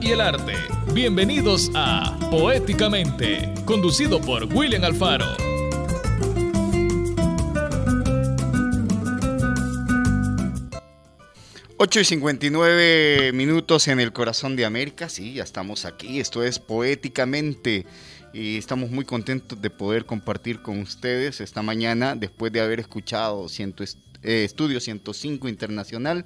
y el arte. Bienvenidos a Poéticamente, conducido por William Alfaro. Ocho y 59 minutos en el corazón de América, sí, ya estamos aquí, esto es Poéticamente y estamos muy contentos de poder compartir con ustedes esta mañana después de haber escuchado ciento, eh, Estudio 105 Internacional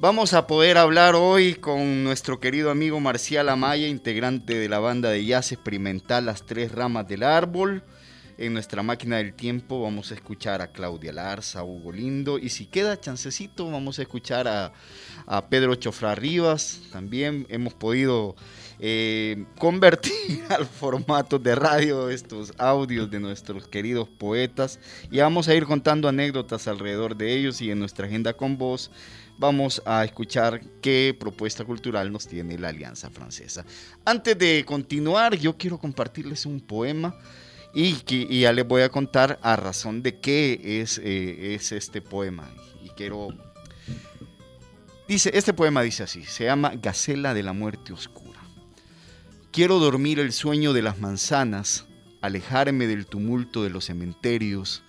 Vamos a poder hablar hoy con nuestro querido amigo Marcial Amaya, integrante de la banda de jazz experimental Las Tres Ramas del Árbol. En nuestra máquina del tiempo vamos a escuchar a Claudia Larza, a Hugo Lindo y si queda chancecito vamos a escuchar a, Pedro Chofra Rivas. También hemos podido eh, convertir al formato de radio estos audios de nuestros queridos poetas y vamos a ir contando anécdotas alrededor de ellos y en nuestra agenda con vos vamos a escuchar qué propuesta cultural nos tiene la Alianza Francesa. Antes de continuar, yo quiero compartirles un poema y, que, ya les voy a contar a razón de qué es, eh, es este poema. Y quiero... Dice, este poema dice así, se llama Gacela de la muerte oscura. Quiero dormir el sueño de las manzanas, alejarme del tumulto de los cementerios,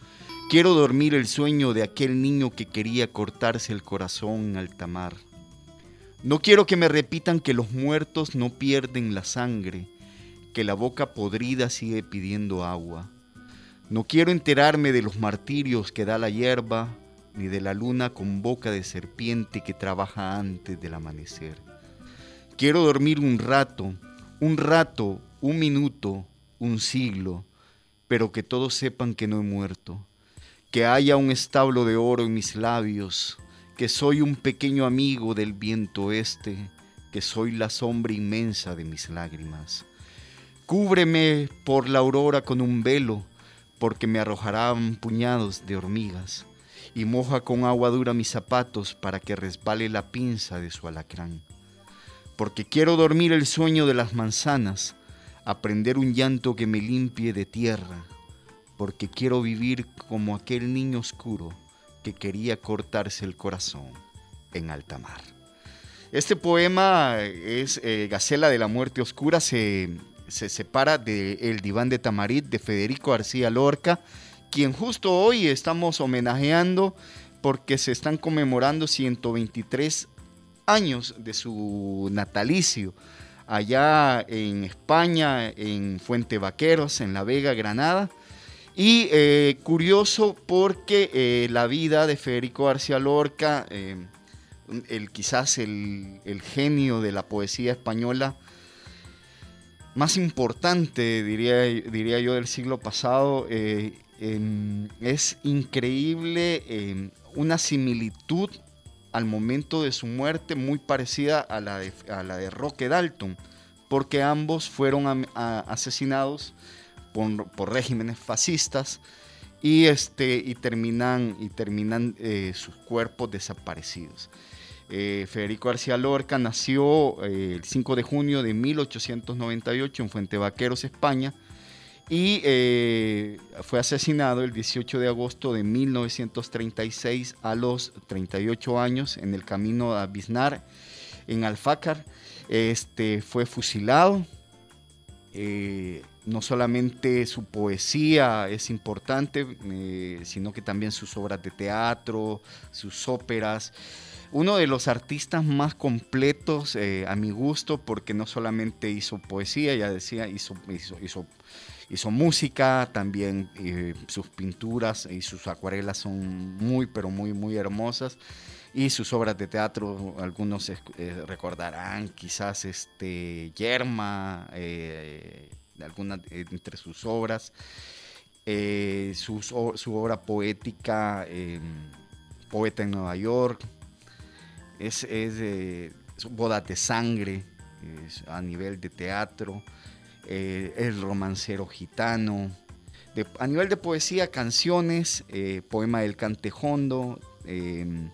Quiero dormir el sueño de aquel niño que quería cortarse el corazón en alta mar. No quiero que me repitan que los muertos no pierden la sangre, que la boca podrida sigue pidiendo agua. No quiero enterarme de los martirios que da la hierba, ni de la luna con boca de serpiente que trabaja antes del amanecer. Quiero dormir un rato, un rato, un minuto, un siglo, pero que todos sepan que no he muerto que haya un establo de oro en mis labios, que soy un pequeño amigo del viento este, que soy la sombra inmensa de mis lágrimas. Cúbreme por la aurora con un velo, porque me arrojarán puñados de hormigas, y moja con agua dura mis zapatos para que resbale la pinza de su alacrán. Porque quiero dormir el sueño de las manzanas, aprender un llanto que me limpie de tierra, porque quiero vivir como aquel niño oscuro que quería cortarse el corazón en alta mar. Este poema es eh, Gacela de la Muerte Oscura, se, separa de El Diván de Tamarit de Federico García Lorca, quien justo hoy estamos homenajeando porque se están conmemorando 123 años de su natalicio allá en España, en Fuente Vaqueros, en La Vega, Granada. Y eh, curioso porque eh, la vida de Federico García Lorca, eh, el, quizás el, genio de la poesía española más importante, diría, diría yo, del siglo pasado, em, es increíble em, una similitud al momento de su muerte muy parecida a la de, a la de Roque Dalton, porque ambos fueron asesinados por, regímenes fascistas y, este, y terminan, eh, sus cuerpos desaparecidos. Eh, Federico García Lorca nació eh, el 5 de junio de 1898 en Fuente Vaqueros, España, y fue asesinado el 18 de agosto de 1936 a los 38 años en el camino a Biznar, en Alfácar. Este, fue fusilado no solamente su poesía es importante, eh, sino que también sus obras de teatro, sus óperas. Uno de los artistas más completos eh, a mi gusto, porque no solamente hizo poesía, ya decía, hizo, hizo, música, también eh, sus pinturas y sus acuarelas son muy, pero muy, muy hermosas. Y sus obras de teatro, algunos recordarán quizás este, Yerma, algunas entre sus obras, eh, su, obra poética, Poeta en Nueva York, es, es, Boda de Sangre a nivel de teatro, eh, El romancero gitano, a nivel de poesía, canciones, eh, Poema del Cantejondo, em,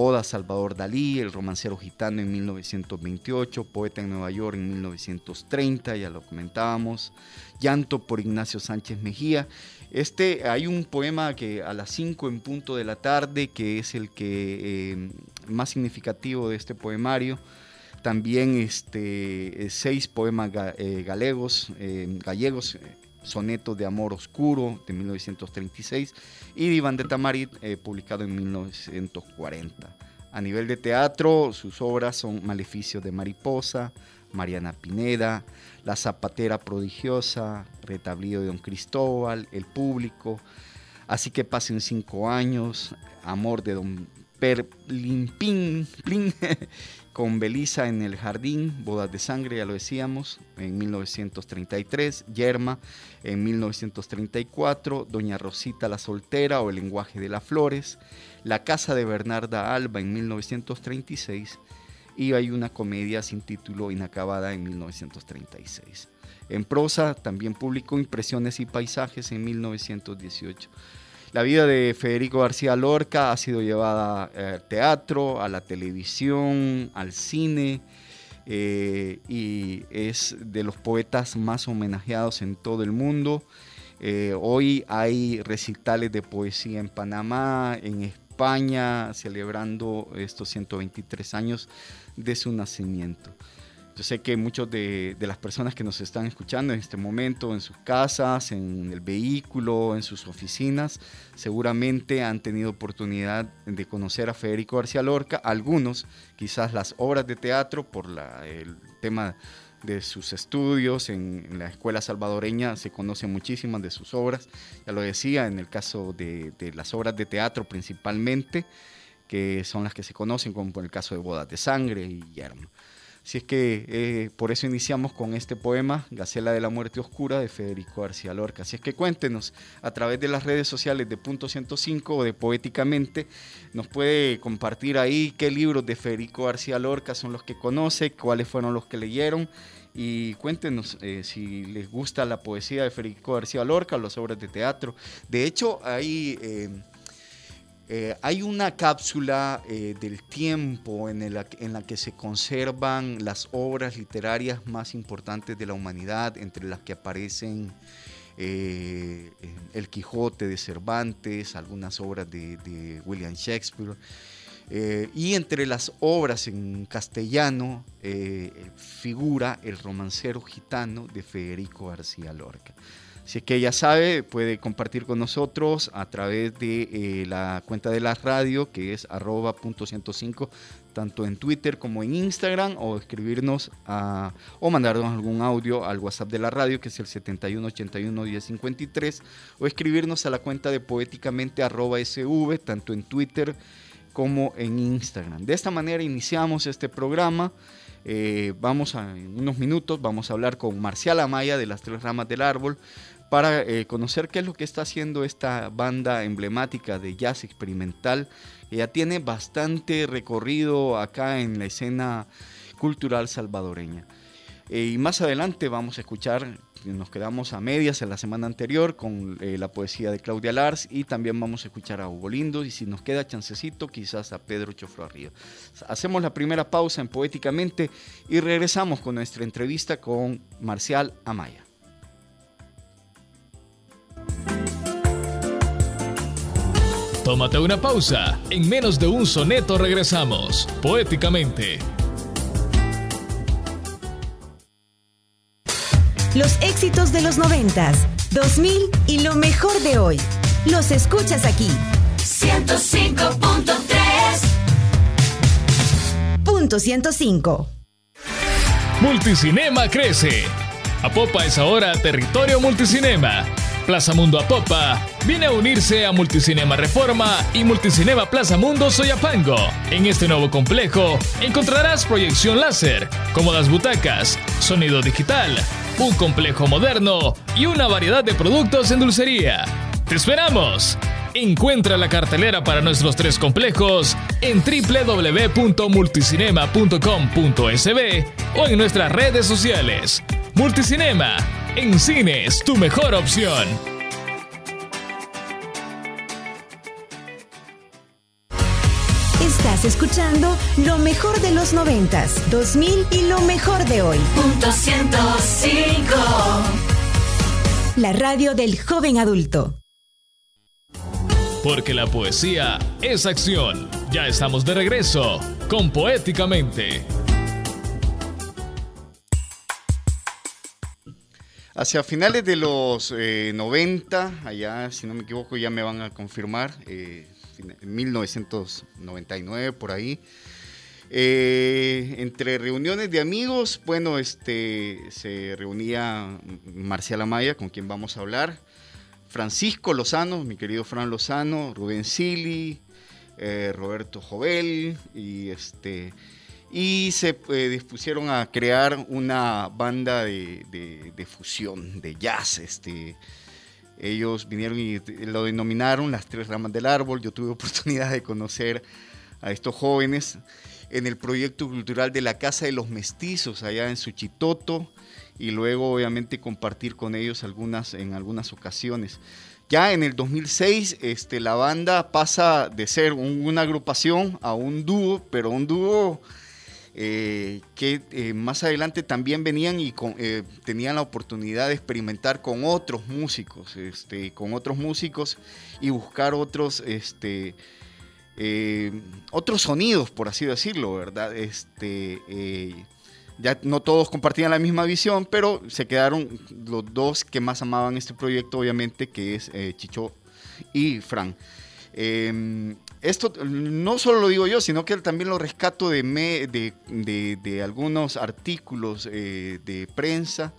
Oda Salvador Dalí, El romancero gitano en 1928, Poeta en Nueva York en 1930, ya lo comentábamos, Llanto por Ignacio Sánchez Mejía. Este, hay un poema que a las 5 en punto de la tarde, que es el que eh, más significativo de este poemario, también este, seis poemas galegos, gallegos, Soneto de Amor Oscuro de 1936 y Diván de Tamarit, publicado en 1940. A nivel de teatro, sus obras son Maleficio de Mariposa, Mariana Pineda, La Zapatera Prodigiosa, Retablío de Don Cristóbal, El Público, Así que pasen cinco años, Amor de Don Perlimpín, con Belisa en el Jardín, Bodas de Sangre, ya lo decíamos, en 1933, Yerma en 1934, Doña Rosita la Soltera o El lenguaje de las flores, La Casa de Bernarda Alba en 1936 y hay una comedia sin título inacabada en 1936. En prosa también publicó Impresiones y Paisajes en 1918. La vida de Federico García Lorca ha sido llevada al teatro, a la televisión, al cine, eh, y es de los poetas más homenajeados en todo el mundo. Eh, hoy hay recitales de poesía en Panamá, en España, celebrando estos 123 años de su nacimiento. Yo sé que muchos de, las personas que nos están escuchando en este momento, en sus casas, en el vehículo, en sus oficinas, seguramente han tenido oportunidad de conocer a Federico García Lorca. Algunos, quizás las obras de teatro, por el tema de sus estudios en, la escuela salvadoreña, se conocen muchísimas de sus obras. Ya lo decía, en el caso de, las obras de teatro principalmente que son las que se conocen, como por el caso de Bodas de Sangre y Yerma. Así es que eh, por eso iniciamos con este poema, Gacela de la Muerte Oscura, de Federico García Lorca. Así es que cuéntenos a través de las redes sociales de Punto 105 o de Poéticamente, nos puede compartir ahí qué libros de Federico García Lorca son los que conoce, cuáles fueron los que leyeron y cuéntenos eh, si les gusta la poesía de Federico García Lorca, las obras de teatro. De hecho, hay... Eh, eh, hay una cápsula eh, del tiempo en, la que se conservan las obras literarias más importantes de la humanidad, entre las que aparecen eh, El Quijote de Cervantes, algunas obras de, William Shakespeare. y entre las obras en castellano figura El romancero gitano de Federico García Lorca. Si es que ya sabe, puede compartir con nosotros a través de eh, la cuenta de la radio, que es arroba punto 105, tanto en Twitter como en Instagram, o escribirnos o mandarnos algún audio al WhatsApp de la radio, que es el 7181 1053, o escribirnos a la cuenta de poéticamente arroba sv, tanto en Twitter como en Instagram. De esta manera iniciamos este programa. Eh, vamos a, en unos minutos, vamos a hablar con Marcial Amaya de las tres ramas del árbol para eh, conocer qué es lo que está haciendo esta banda emblemática de jazz experimental, ya tiene bastante recorrido acá en la escena cultural salvadoreña. Eh, y más adelante vamos a escuchar, nos quedamos a medias en la semana anterior con eh, la poesía de Claudia Lars y también vamos a escuchar a Hugo Lindo y si nos queda chancecito quizás a Pedro Chofro. Hacemos la primera pausa en Poéticamente y regresamos con nuestra entrevista con Marcial Amaya. Tómate una pausa. En menos de un soneto regresamos, poéticamente. Los éxitos de los noventas, 2000 y lo mejor de hoy. Los escuchas aquí. 105.3 Punto 105 Multicinema crece. Apopa es ahora territorio multicinema Plaza Mundo Apopa viene a unirse a Multicinema Reforma y Multicinema Plaza Mundo Soyapango. En este nuevo complejo encontrarás proyección láser, cómodas butacas, sonido digital, un complejo moderno y una variedad de productos en dulcería. ¡Te esperamos! Encuentra la cartelera para nuestros tres complejos en www.multicinema.com.sb o en nuestras redes sociales. Multicinema en cines, tu mejor opción. Estás escuchando lo mejor de los noventas, 2000 y lo mejor de hoy. Punto 105. La radio del joven adulto. Porque la poesía es acción. Ya estamos de regreso con Poéticamente. Hacia finales de los 90, eh, allá, si no me equivoco, ya me van a confirmar, eh, en 1999 por ahí. Eh, entre reuniones de amigos, bueno, este, se reunía Marcial Amaya, con quien vamos a hablar, Francisco Lozano, mi querido Fran Lozano, Rubén Sili, Roberto Jovel y este y se eh, dispusieron a crear una banda de, fusión, de jazz. Este, ellos vinieron y lo denominaron las tres ramas del árbol. Yo tuve oportunidad de conocer a estos jóvenes en el proyecto cultural de la Casa de los Mestizos, allá en Suchitoto, y luego obviamente compartir con ellos algunas, en algunas ocasiones. Ya en el 2006 este, la banda pasa de ser una agrupación a un dúo, pero un dúo eh, que eh, más adelante también venían y eh, tenían la oportunidad de experimentar con otros músicos, este, con otros músicos y buscar otros, este, otros sonidos, por así decirlo, ¿verdad? Este, ya no todos compartían la misma visión, pero se quedaron los dos que más amaban este proyecto, obviamente, que es Chicho y Fran. Em, esto no solo lo digo yo, sino que también lo rescato de, de, algunos artículos eh, de prensa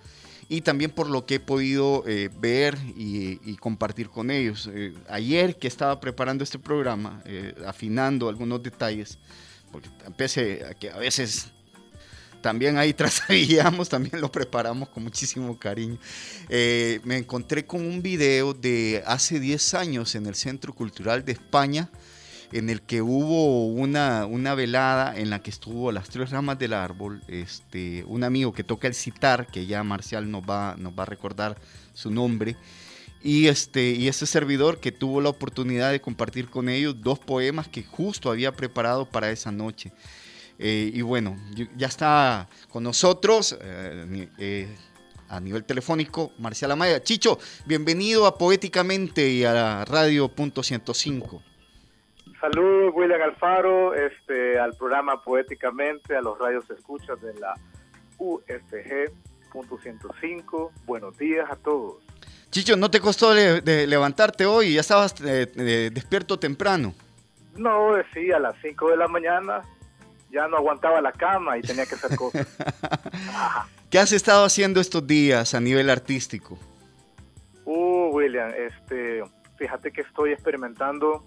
y también por lo que he podido eh, ver y, compartir con ellos. Eh, ayer que estaba preparando este programa, afinando algunos detalles, porque pese a que a veces también ahí trasabillamos, también lo preparamos con muchísimo cariño. me encontré con un video de hace 10 años en el Centro Cultural de España, en el que hubo una, una velada en la que estuvo las tres ramas del árbol, este, un amigo que toca el citar, que ya Marcial nos va, nos va a recordar su nombre, y este, y ese servidor que tuvo la oportunidad de compartir con ellos dos poemas que justo había preparado para esa noche. Eh, y bueno, ya está con nosotros eh, eh, a nivel telefónico Marcial Amaya. Chicho, bienvenido a Poéticamente y a Radio Punto 105. Saludos, William Alfaro, este, al programa Poéticamente, a los radios escuchas de la UFG punto 105. Buenos días a todos. Chicho, ¿no te costó de, levantarte hoy? ¿Ya estabas eh, despierto temprano? No, sí, a las 5 de la mañana ya no aguantaba la cama y tenía que hacer cosas. ¿Qué has estado haciendo estos días a nivel artístico? Uh, William, este, fíjate que estoy experimentando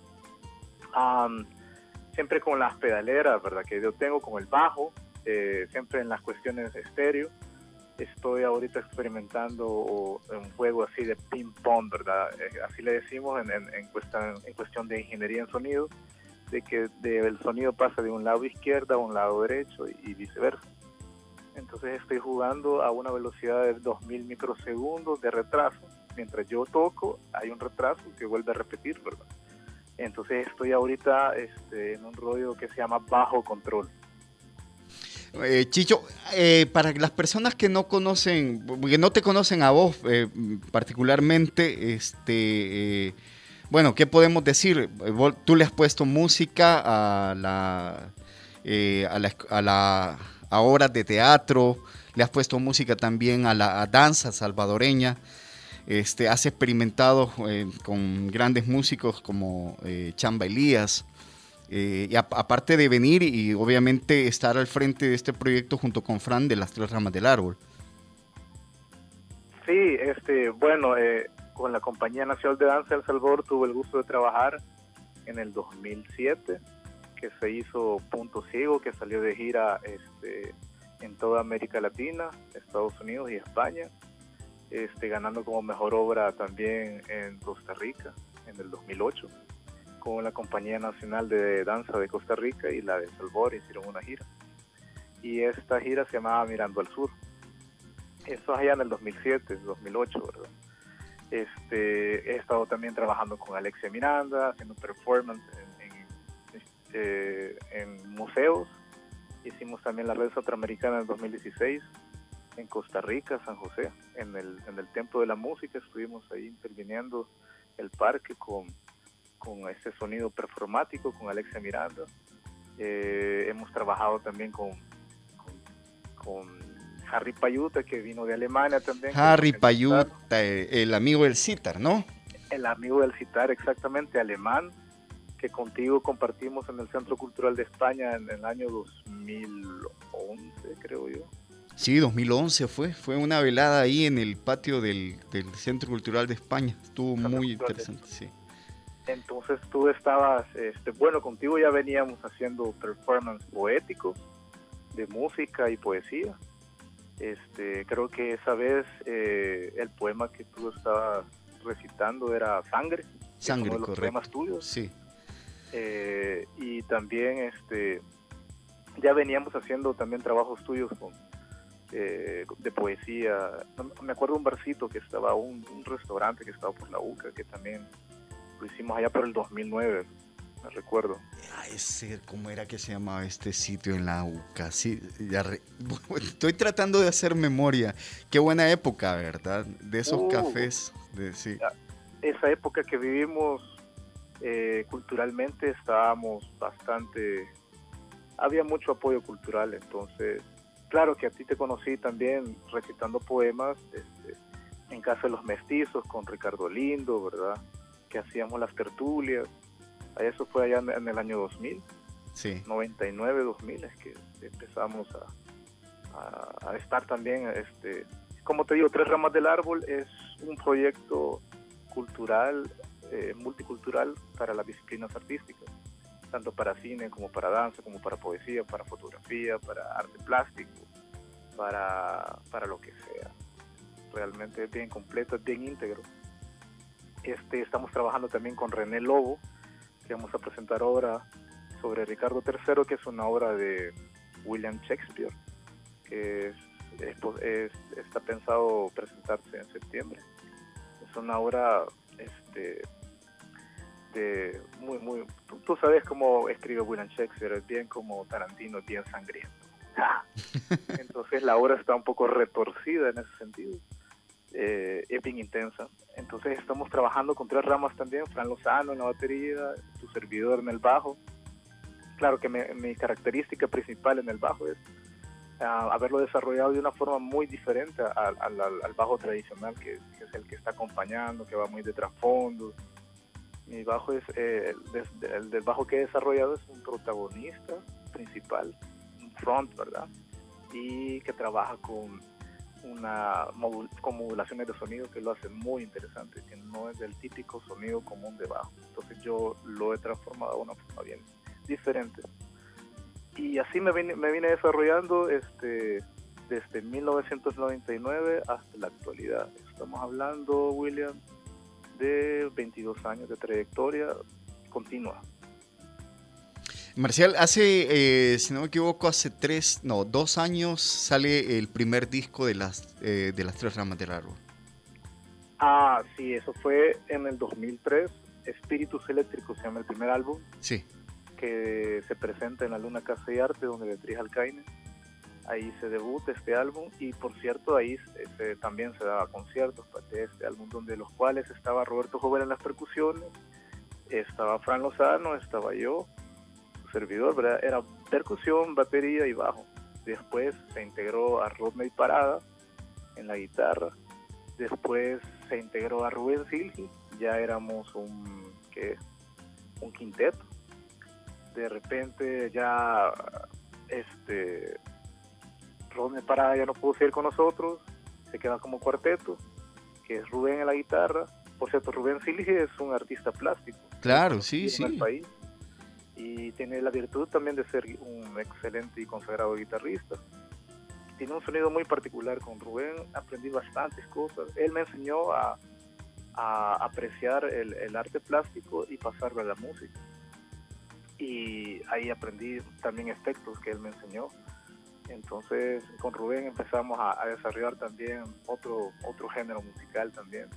siempre con las pedaleras, ¿verdad? Que yo tengo con el bajo, eh, siempre en las cuestiones de estéreo. Estoy ahorita experimentando un juego así de ping-pong, ¿verdad? Eh, así le decimos en, en, cuestión, en cuestión de ingeniería en sonido, de que el sonido pasa de un lado izquierdo a un lado derecho y, viceversa. Entonces estoy jugando a una velocidad de 2000 microsegundos de retraso. Mientras yo toco, hay un retraso que vuelve a repetir, ¿verdad? Entonces estoy ahorita este, en un rollo que se llama bajo control. Eh, Chicho, eh, para las personas que no conocen, que no te conocen a vos eh, particularmente, este, bueno, ¿qué podemos decir? tú le has puesto música a la, a la, a de teatro, le has puesto música también a la danza salvadoreña. Este, has experimentado eh, con grandes músicos como eh, Chamba Elías. Eh, y aparte de venir y obviamente estar al frente de este proyecto junto con Fran de las tres ramas del árbol. Sí, este, bueno, con la Compañía Nacional de Danza de El Salvador tuve el gusto de trabajar en el 2007, que se hizo Punto Ciego, que salió de gira este, en toda América Latina, Estados Unidos y España este, ganando como mejor obra también en Costa Rica en el 2008 con la Compañía Nacional de Danza de Costa Rica y la de Salvador hicieron una gira. Y esta gira se llamaba Mirando al Sur. Eso allá en el 2007, 2008, ¿verdad? Este, he estado también trabajando con Alexia Miranda, haciendo performance en, eh, museos. Hicimos también la Red Centroamericana en 2016 en Costa Rica, San José, en el, en el Templo de la Música, estuvimos ahí interviniendo el parque con, con este sonido performático con Alexia Miranda. Eh, hemos trabajado también con, con, Harry Payuta, que vino de Alemania también. Harry Payuta, el amigo del citar, ¿no? El amigo del citar, exactamente, alemán, que contigo compartimos en el Centro Cultural de España en el año 2011, creo yo. Sí, 2011 fue, fue una velada ahí en el patio del, Centro Cultural de España, estuvo muy interesante, sí. Entonces tú estabas, este, bueno, contigo ya veníamos haciendo performance poético de música y poesía. Este, creo que esa vez eh, el poema que tú estabas recitando era Sangre. Sangre, uno de los poemas tuyos. Sí. Eh, y también este, ya veníamos haciendo también trabajos tuyos con, eh, de poesía. me acuerdo un barcito que estaba, un, un restaurante que estaba por la UCA, que también lo hicimos allá por el 2009 me recuerdo. Ah, ese, ¿cómo era que se llamaba este sitio en la UCA? Sí, ya estoy tratando de hacer memoria. Qué buena época, ¿verdad? De esos uh. cafés. De, sí. Esa época que vivimos eh, culturalmente estábamos bastante... Había mucho apoyo cultural, entonces... Claro que a ti te conocí también recitando poemas este, en Casa de los Mestizos con Ricardo Lindo, ¿verdad? Que hacíamos las tertulias eso fue allá en el año 2000. Sí. 99, 2000 es que empezamos a, estar también, este, como te digo, Tres Ramas del Árbol es un proyecto cultural, eh, multicultural para las disciplinas artísticas, tanto para cine como para danza, como para poesía, para fotografía, para arte plástico, para, para lo que sea. Realmente es bien completo, es bien íntegro. Este, estamos trabajando también con René Lobo, que vamos a presentar obra sobre Ricardo III, que es una obra de William Shakespeare, que está pensado presentarse en septiembre. Es una obra este, de muy, muy... Tú, sabes cómo escribe William Shakespeare, es bien como Tarantino, es bien sangriento. Entonces la obra está un poco retorcida en ese sentido. Eh, es bien intensa. Entonces estamos trabajando con tres ramas también, Fran Lozano en la batería, tu servidor en el bajo. Claro que mi característica principal en el bajo es ah, haberlo desarrollado de una forma muy diferente al, bajo tradicional, que, es el que está acompañando, que va muy de trasfondo. Mi bajo es, eh, el, del bajo que he desarrollado es un protagonista principal, un front, ¿verdad? Y que trabaja con una con modulaciones de sonido que lo hace muy interesante, que no es del típico sonido común de bajo. Entonces yo lo he transformado de una forma bien diferente. Y así me vine, me vine desarrollando este, desde 1999 hasta la actualidad. Estamos hablando, William, de 22 años de trayectoria continua. Marcial, hace, eh, si no me equivoco, hace tres, no, dos años sale el primer disco de las, eh, de las tres ramas del árbol. Ah, sí, eso fue en el 2003. Espíritus Eléctricos se llama el primer álbum. Sí. Que se presenta en la Luna Casa de Arte, donde Beatriz Alcaine. Ahí se debuta este álbum y por cierto ahí también se daba conciertos de este álbum donde los cuales estaba Roberto Joven en las percusiones, estaba Fran Lozano, estaba yo, servidor, ¿verdad? Era percusión, batería y bajo. Después se integró a Rodney Parada en la guitarra. Después se integró a Rubén Silgi. Ya éramos un, un quinteto. De repente ya este Rodney Parada ya no pudo seguir con nosotros. Se queda como cuarteto, que es Rubén en la guitarra. Por cierto, Rubén Silgi es un artista plástico. Claro, sí, sí. En el país y tiene la virtud también de ser un excelente y consagrado guitarrista. Tiene un sonido muy particular con Rubén, aprendí bastantes cosas. Él me enseñó a, a apreciar el, el, arte plástico y pasarlo a la música. Y ahí aprendí también efectos que él me enseñó. Entonces con Rubén empezamos a, desarrollar también otro, otro género musical también.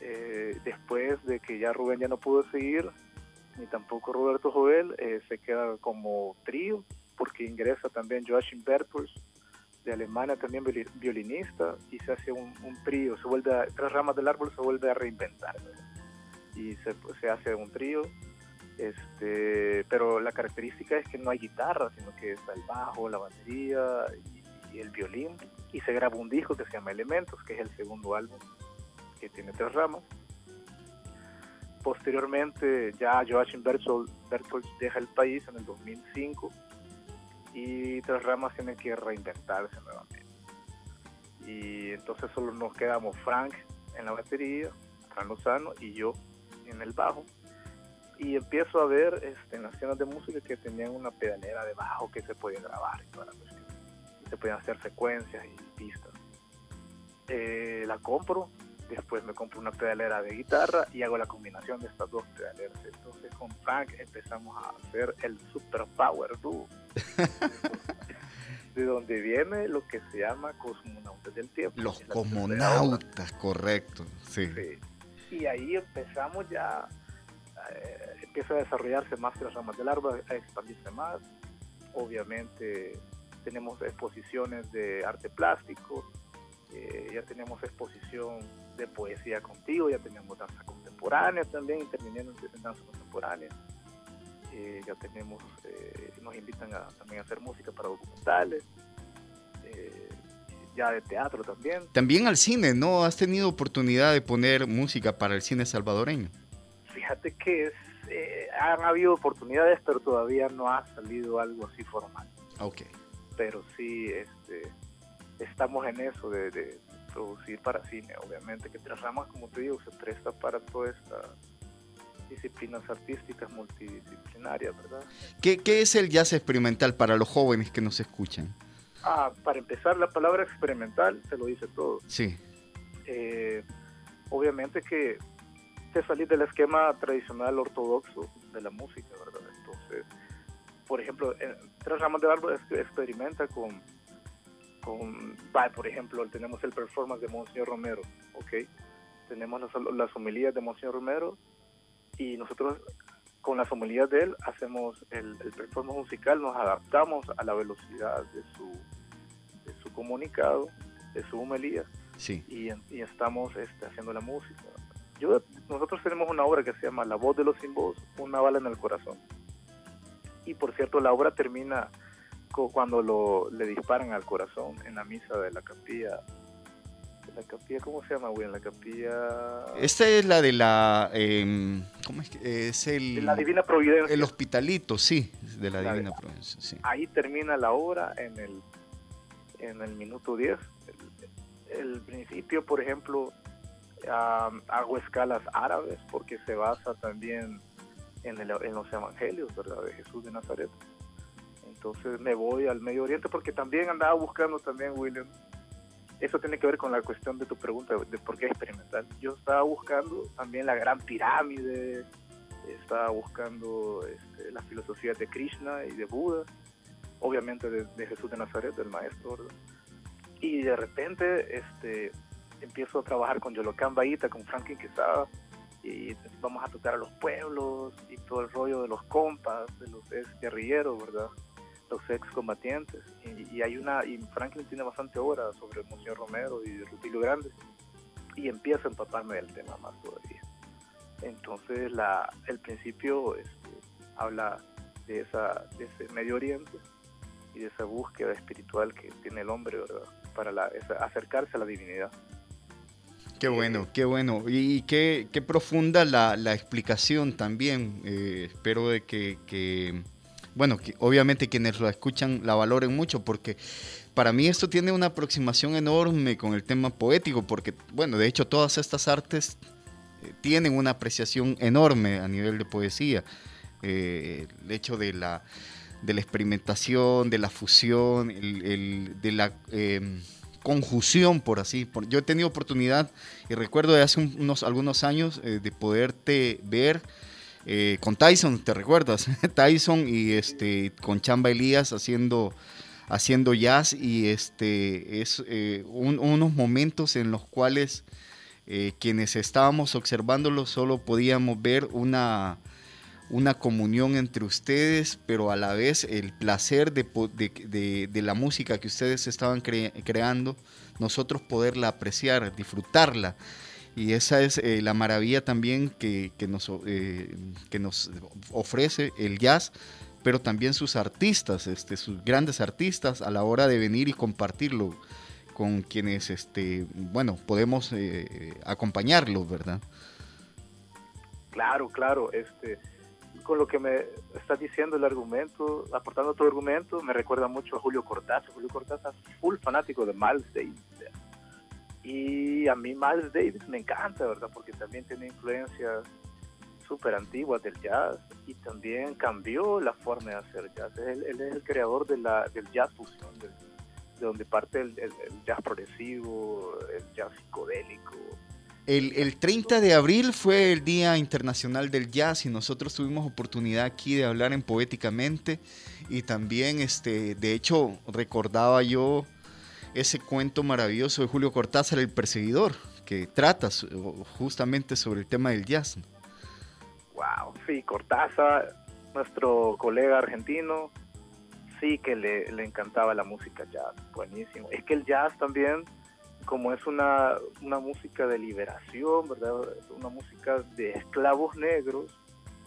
Eh, después de que ya Rubén ya no pudo seguir, ni tampoco Roberto Joel, eh, se queda como trío, porque ingresa también Joachim Berpers, de Alemania, también violinista, y se hace un, trío, se vuelve a, tres ramas del árbol se vuelve a reinventar, y se, se hace un trío, este, pero la característica es que no hay guitarra, sino que está el bajo, la batería y, el violín y se graba un disco que se llama Elementos, que es el segundo álbum que tiene tres ramas. Posteriormente ya Joachim Bertolt, deja el país en el 2005 y Tres Ramas tiene que reinventarse nuevamente. Y entonces solo nos quedamos Frank en la batería, Fran Lozano y yo en el bajo. Y empiezo a ver este, en las escenas de música que tenían una pedalera de bajo que se podía grabar y toda la cuestión. Se podían hacer secuencias y pistas. Eh, la compro, después me compro una pedalera de guitarra y hago la combinación de estas dos pedaleras. Entonces con Frank empezamos a hacer el Super Power Duo. de donde viene lo que se llama cosmonautas del tiempo. Los cosmonautas, correcto, sí. Y ahí empezamos ya, eh, empieza a desarrollarse más que las ramas del árbol, a expandirse más. Obviamente tenemos exposiciones de arte plástico, eh, ya tenemos exposición de poesía contigo, ya tenemos danza contemporánea también, interviniendo en danza contemporánea. Eh, ya tenemos, eh, nos invitan a, también a hacer música para documentales, eh, ya de teatro también. También al cine, ¿no? ¿Has tenido oportunidad de poner música para el cine salvadoreño? Fíjate que han habido oportunidades, pero todavía no ha salido algo así formal. Ok. Pero sí, este, estamos en eso de, producir para cine, obviamente, que Tres Ramas, como te digo, se presta para toda esta disciplinas artísticas multidisciplinarias, ¿verdad? ¿Qué, ¿Qué, es el jazz experimental para los jóvenes que nos escuchan? Ah, para empezar, la palabra experimental se lo dice todo. Sí. Eh, obviamente que te salís del esquema tradicional ortodoxo de la música, ¿verdad? Entonces, por ejemplo, Tres Ramas de Árbol experimenta con, con, por ejemplo, tenemos el performance de Monseñor Romero, ¿ok? Tenemos las, las homilías de Monseñor Romero y nosotros con las homilías de él hacemos el, el, performance musical, nos adaptamos a la velocidad de su, de su comunicado, de su homilía sí. y, y, estamos este, haciendo la música. Yo, nosotros tenemos una obra que se llama La voz de los sin voz, una bala en el corazón. Y por cierto, la obra termina cuando lo, le disparan al corazón en la misa de la capilla la capilla, ¿cómo se llama, güey? En la capilla... Esta es la de la... Eh, ¿Cómo es que es el... De la Divina Providencia. El hospitalito, sí, de la, Divina Providencia, sí. Ahí termina la obra en el, en el minuto 10. El, el principio, por ejemplo, um, hago escalas árabes porque se basa también en, el, en los evangelios, ¿verdad? De Jesús de Nazaret. Entonces me voy al Medio Oriente porque también andaba buscando también, William, eso tiene que ver con la cuestión de tu pregunta de por qué experimental. Yo estaba buscando también la gran pirámide, estaba buscando este, la filosofía de Krishna y de Buda, obviamente de, Jesús de Nazaret, del maestro, Y de repente este, empiezo a trabajar con Yolocan Baita, con Franklin Quesada, y vamos a tocar a los pueblos y todo el rollo de los compas, de los ex guerrilleros, ¿verdad? los excombatientes. Y, y hay una, y Franklin tiene bastante obra sobre Monseñor Romero y Rutilio Grande. Y empiezo a empaparme del tema más todavía. Entonces, la, el principio este, habla de, esa, de ese Medio Oriente y de esa búsqueda espiritual que tiene el hombre, ¿verdad? Para la, acercarse a la divinidad. Qué bueno, qué bueno. Y qué, profunda la, la explicación también. Eh, espero de que, bueno, que obviamente quienes lo escuchan la valoren mucho porque para mí esto tiene una aproximación enorme con el tema poético porque, bueno, de hecho todas estas artes eh, tienen una apreciación enorme a nivel de poesía. Eh, el hecho de la, de la experimentación, de la fusión, el, de la... conjunción, por así. yo he tenido oportunidad y recuerdo de hace unos algunos años eh, de poderte ver eh, con Tyson, ¿te recuerdas? Tyson y este con Chamba Elías haciendo haciendo jazz y este es eh, unos momentos en los cuales quienes estábamos observándolo solo podíamos ver una una comunión entre ustedes, pero a la vez el placer de, de, la música que ustedes estaban creando, nosotros poderla apreciar, disfrutarla. Y esa es eh, la maravilla también que, nos, eh, que nos ofrece el jazz, pero también sus artistas, este, sus grandes artistas a la hora de venir y compartirlo con quienes, este, bueno, podemos eh, acompañarlos, ¿verdad? Claro, claro, este, con lo que me estás diciendo el argumento, aportando tu argumento, me recuerda mucho a Julio Cortázar. Julio Cortázar full fanático de Miles Davis. Y a mí Miles Davis me encanta, ¿verdad? Porque también tiene influencias súper antiguas del jazz y también cambió la forma de hacer jazz. Él, es el creador de la, del jazz fusión, de, donde parte el, jazz progresivo, el jazz psicodélico, el, el, 30 de abril fue el Día Internacional del Jazz y nosotros tuvimos oportunidad aquí de hablar en Poéticamente y también, este, de hecho, recordaba yo ese cuento maravilloso de Julio Cortázar, El Perseguidor, que trata justamente sobre el tema del jazz. Wow, sí, Cortázar, nuestro colega argentino, sí que le, le encantaba la música jazz, buenísimo. Es que el jazz también como es una, una música de liberación, ¿verdad? Una música de esclavos negros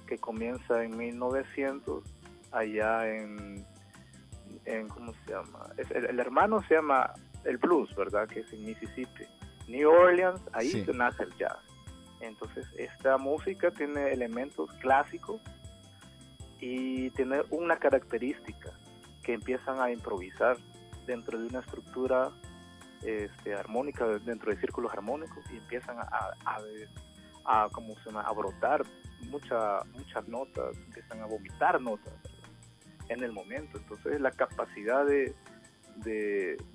que comienza en 1900 allá en, en ¿cómo se llama? el, hermano se llama el blues, ¿verdad? Que es en Mississippi. New Orleans, ahí nace el jazz. Entonces, esta música tiene elementos clásicos y tiene una característica que empiezan a improvisar dentro de una estructura este, armónica dentro de círculos armónicos y empiezan a, como se llama, a brotar mucha, muchas notas, empiezan a vomitar notas en el momento. Entonces la capacidad de,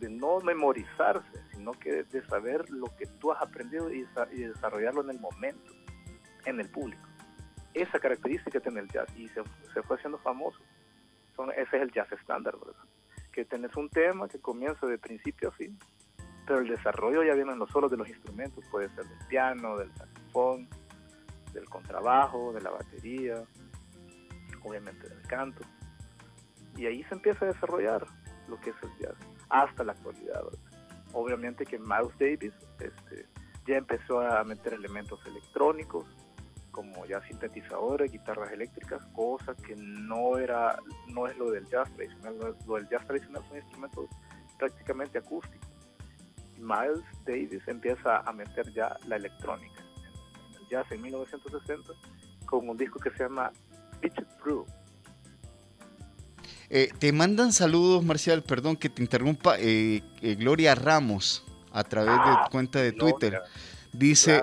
no memorizarse, sino que de saber lo que tú has aprendido y, desarrollarlo en el momento, en el público. Esa característica tiene el jazz y se, se fue haciendo famoso. Son, ese es el jazz estándar, ¿verdad? Que tenés un tema que comienza de principio a fin pero el desarrollo ya viene no solo de los instrumentos, puede ser del piano, del saxofón, del contrabajo, de la batería, obviamente del canto. Y ahí se empieza a desarrollar lo que es el jazz, hasta la actualidad. Obviamente que Miles Davis este, ya empezó a meter elementos electrónicos, como ya sintetizadores, guitarras eléctricas, cosa que no era, no es lo del jazz tradicional, lo del jazz tradicional son instrumentos prácticamente acústicos Miles Davis empieza a meter ya la electrónica en el jazz en 1960 con un disco que se llama Pitch Brew. Eh, te mandan saludos, Marcial, perdón que te interrumpa, eh, eh, Gloria Ramos a través de ah, cuenta de Twitter. Dice,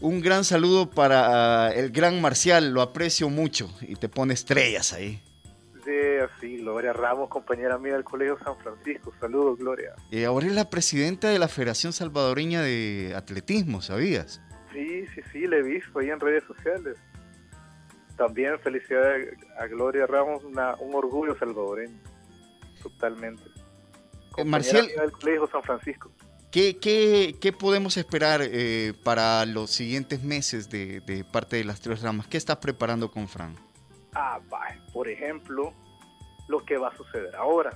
un gran saludo para el gran Marcial, lo aprecio mucho y te pone estrellas ahí así, Gloria Ramos, compañera mía del Colegio San Francisco. Saludos, Gloria. Y ahora es la presidenta de la Federación Salvadoreña de Atletismo, ¿sabías? Sí, sí, sí, le he visto ahí en redes sociales. También felicidades a Gloria Ramos, un orgullo salvadoreño, totalmente. Eh, Marcial, del Colegio San Francisco. ¿Qué, qué, qué podemos esperar eh, para los siguientes meses de, de, parte de las tres ramas? ¿Qué estás preparando con Fran? Ah, por ejemplo, lo que va a suceder ahora.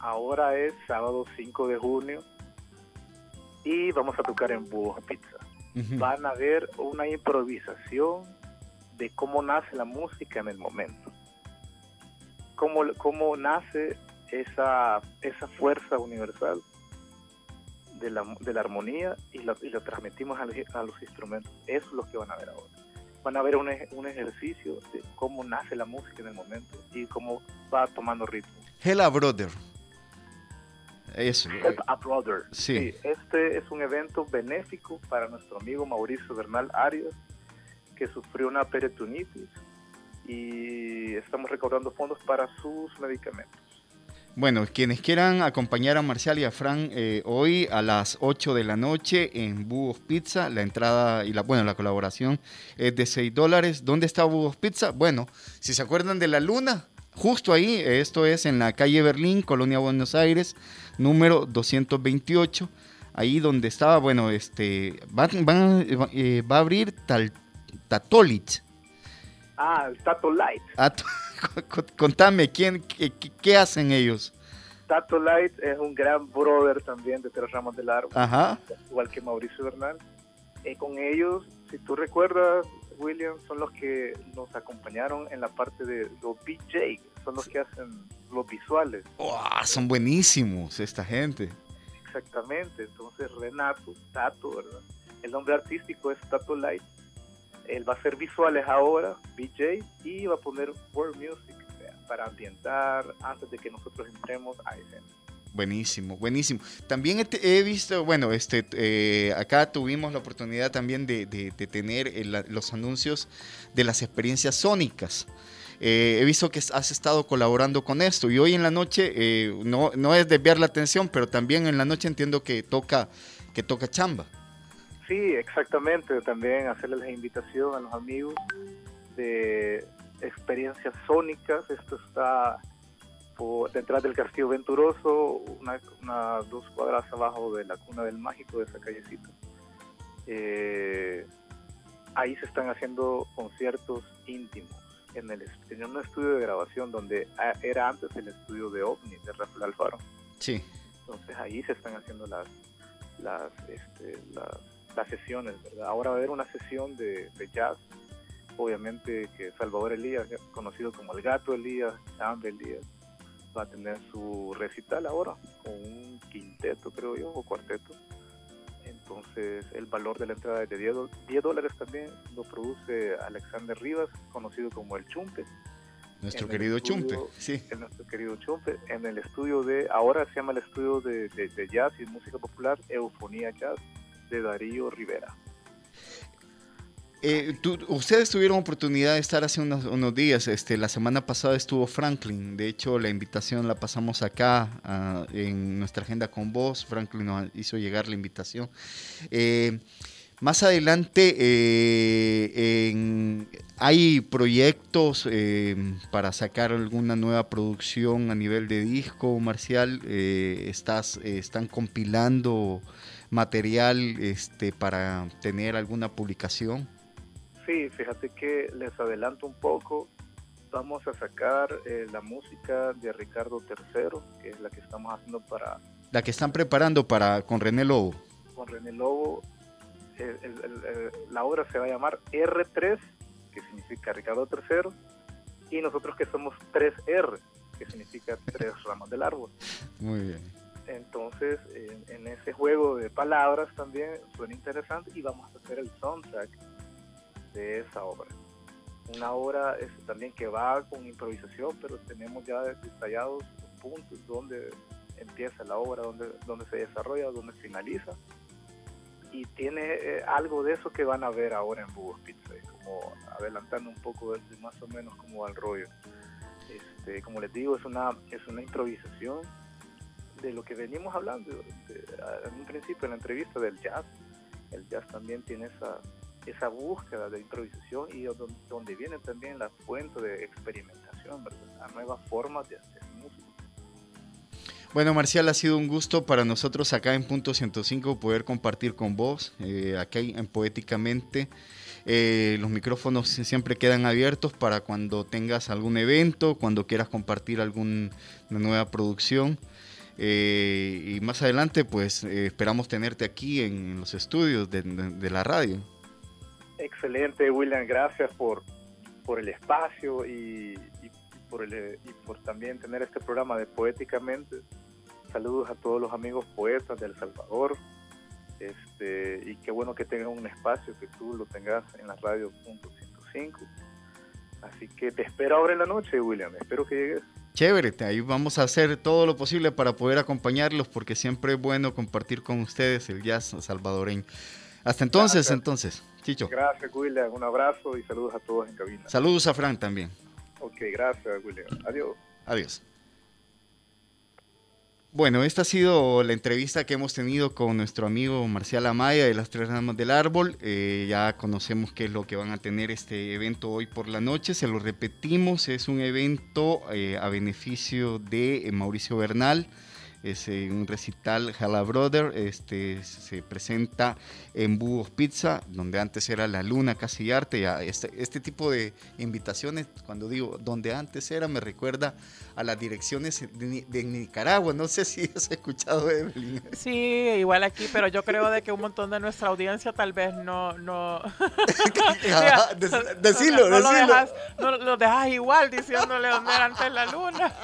Ahora es sábado 5 de junio y vamos a tocar en Búhos Pizza. Van a ver una improvisación de cómo nace la música en el momento. Cómo, cómo nace esa, esa fuerza universal de la, de la armonía y lo, y transmitimos a los, a los instrumentos. Eso es lo que van a ver ahora van a ver un, un, ejercicio de cómo nace la música en el momento y cómo va tomando ritmo. Hella Brother. Eso. a Brother. Sí. Este es un evento benéfico para nuestro amigo Mauricio Bernal Arias, que sufrió una peritonitis y estamos recaudando fondos para sus medicamentos. Bueno, quienes quieran acompañar a Marcial y a Fran eh, hoy a las 8 de la noche en Búhos Pizza, la entrada y la, bueno, la colaboración es de 6 dólares. ¿Dónde está Búhos Pizza? Bueno, si se acuerdan de la luna, justo ahí, esto es en la calle Berlín, Colonia Buenos Aires, número 228, ahí donde estaba, bueno, este, va, eh, va a abrir Tal, Tatolit. Ah, el Tato Light. Contame, ¿quién, qué, hacen ellos? Tato Light es un gran brother también de Tres Ramos del Árbol, Ajá. igual que Mauricio Bernal. Eh, con ellos, si tú recuerdas, William, son los que nos acompañaron en la parte de los BJ, son los que hacen los visuales. son buenísimos esta gente. Exactamente, entonces Renato, Tato, ¿verdad? El nombre artístico es Tato Light. Él va a hacer visuales ahora, BJ, y va a poner world music para ambientar antes de que nosotros entremos a escena. Buenísimo, buenísimo. También he, visto, bueno, este, eh, acá tuvimos la oportunidad también de, tener los anuncios de las experiencias sónicas. Eh, he visto que has estado colaborando con esto y hoy en la noche, eh, no, no es desviar la atención, pero también en la noche entiendo que toca, que toca chamba. Sí, exactamente. También hacerle la invitación a los amigos de experiencias sónicas. Esto está por detrás del Castillo Venturoso, una, dos cuadras abajo de la Cuna del Mágico de esa callecita. Eh, ahí se están haciendo conciertos íntimos en, el, en un estudio de grabación donde ah, era antes el estudio de OVNI de Rafael Alfaro. Sí. Entonces ahí se están haciendo las las, este, las, sesiones, Ahora va a haber una sesión de, jazz, obviamente que Salvador Elías, conocido como el gato Elías, Chambre Elías, va a tener su recital ahora con un quinteto, creo yo, o cuarteto. Entonces, el valor de la entrada es de 10, 10 dólares también, lo produce Alexander Rivas, conocido como el Chumpe. Nuestro querido Chumpe, sí. nuestro querido Chumpe, en el estudio de, ahora se llama el estudio de, de jazz y música popular, Eufonía Jazz, de Darío Rivera. Eh, ustedes tuvieron oportunidad de estar hace unos, días. Este, la semana pasada estuvo Franklin. De hecho, la invitación la pasamos acá ah, en nuestra agenda con vos. Franklin nos hizo llegar la invitación. Eh, más adelante eh, hay proyectos para sacar alguna nueva producción a nivel de disco, Marcial. estás, están compilando material este, para tener alguna publicación. Sí, fíjate que les adelanto un poco. Vamos a sacar eh, la música de Ricardo III, que es la que estamos haciendo para... La que están preparando para con René Lobo. Con René Lobo. la obra se va a llamar R3, que significa Ricardo III, y nosotros que somos 3R, que significa tres ramas del árbol. Muy bien. Entonces, en, en, ese juego de palabras también suena interesante y vamos a hacer el soundtrack de esa obra. Una obra es también que va con improvisación, pero tenemos ya detallados los puntos donde empieza la obra, donde, donde se desarrolla, donde finaliza. Y tiene eh, algo de eso que van a ver ahora en Bubos Pizza, como adelantando un poco de, más o menos como al rollo. Este, como les digo, es una, es una improvisación de lo que venimos hablando en un principio en la entrevista del jazz. El jazz también tiene esa, esa búsqueda de improvisación y donde, viene también la fuente de experimentación, ¿verdad? nuevas formas de hacer música. Bueno, Marcial, ha sido un gusto para nosotros acá en Punto 105 poder compartir con vos, eh, en Poéticamente. Eh, los micrófonos siempre quedan abiertos para cuando tengas algún evento, cuando quieras compartir alguna nueva producción. Eh, y más adelante, pues esperamos tenerte aquí en los estudios de la radio. Excelente, William. Gracias por, por el espacio y, por el, y por también tener este programa de Poéticamente. Saludos a todos los amigos poetas de El Salvador. Este, y qué bueno que tengan un espacio, que tú lo tengas en la radio punto 105. Así que te espero ahora en la noche, William. Espero que llegues. Chévere, ahí vamos a hacer todo lo posible para poder acompañarlos porque siempre es bueno compartir con ustedes el jazz salvadoreño. Hasta entonces, entonces. Gracias, William. Un abrazo y saludos a todos en cabina. Saludos a Frank también. Ok, gracias, William. Adiós. Adiós. Bueno, esta ha sido la entrevista que hemos tenido con nuestro amigo Marcial Amaya de las Tres Ramas del Árbol. Eh, ya conocemos qué es lo que van a tener este evento hoy por la noche. Se lo repetimos, es un evento eh, a beneficio de eh, Mauricio Bernal es un recital Hala Brother, este, se presenta en Búhos Pizza, donde antes era La Luna Casillarte, ya este, este tipo de invitaciones, cuando digo donde antes era, me recuerda a las direcciones de, de Nicaragua, no sé si has escuchado Evelyn. Sí, igual aquí, pero yo creo de que un montón de nuestra audiencia tal vez no... no... decilo, no, Lo dejas, no lo dejas igual diciéndole dónde era antes la luna,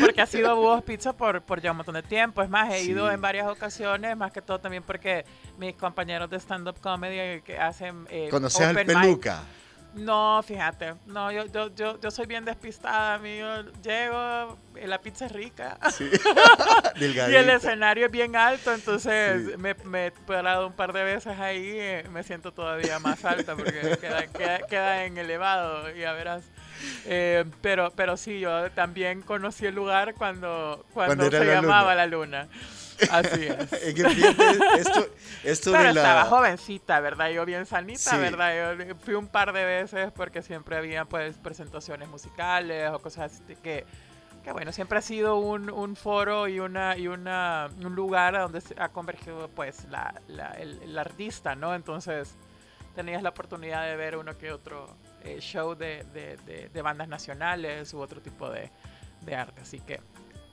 porque ha sido Búhos Pizza por, por ya un montón de tiempo, es más, he ido en varias ocasiones, más que todo también porque mis compañeros de stand-up comedy que hacen... Eh, ¿Conoces al Peluca? No, fíjate, no, yo, yo, yo, yo soy bien despistada, amigo. Llego, la pizza es rica. Sí. y el escenario es bien alto, entonces me, me he parado un par de veces ahí y me siento todavía más alta porque queda, queda, en elevado, ya verás. Eh, pero, pero sí, yo también conocí el lugar cuando, cuando, se llamaba La Luna. Así es. esto, esto Pero estaba jovencita, ¿verdad? Yo bien sanita, ¿verdad? Yo fui un par de veces porque siempre había pues presentaciones musicales o cosas así que, que bueno, siempre ha sido un, un foro y una y una un lugar donde se ha convergido pues la, la el, artista, ¿no? Entonces tenías la oportunidad de ver uno que otro eh, show de, de, de, bandas nacionales u otro tipo de, de arte, así que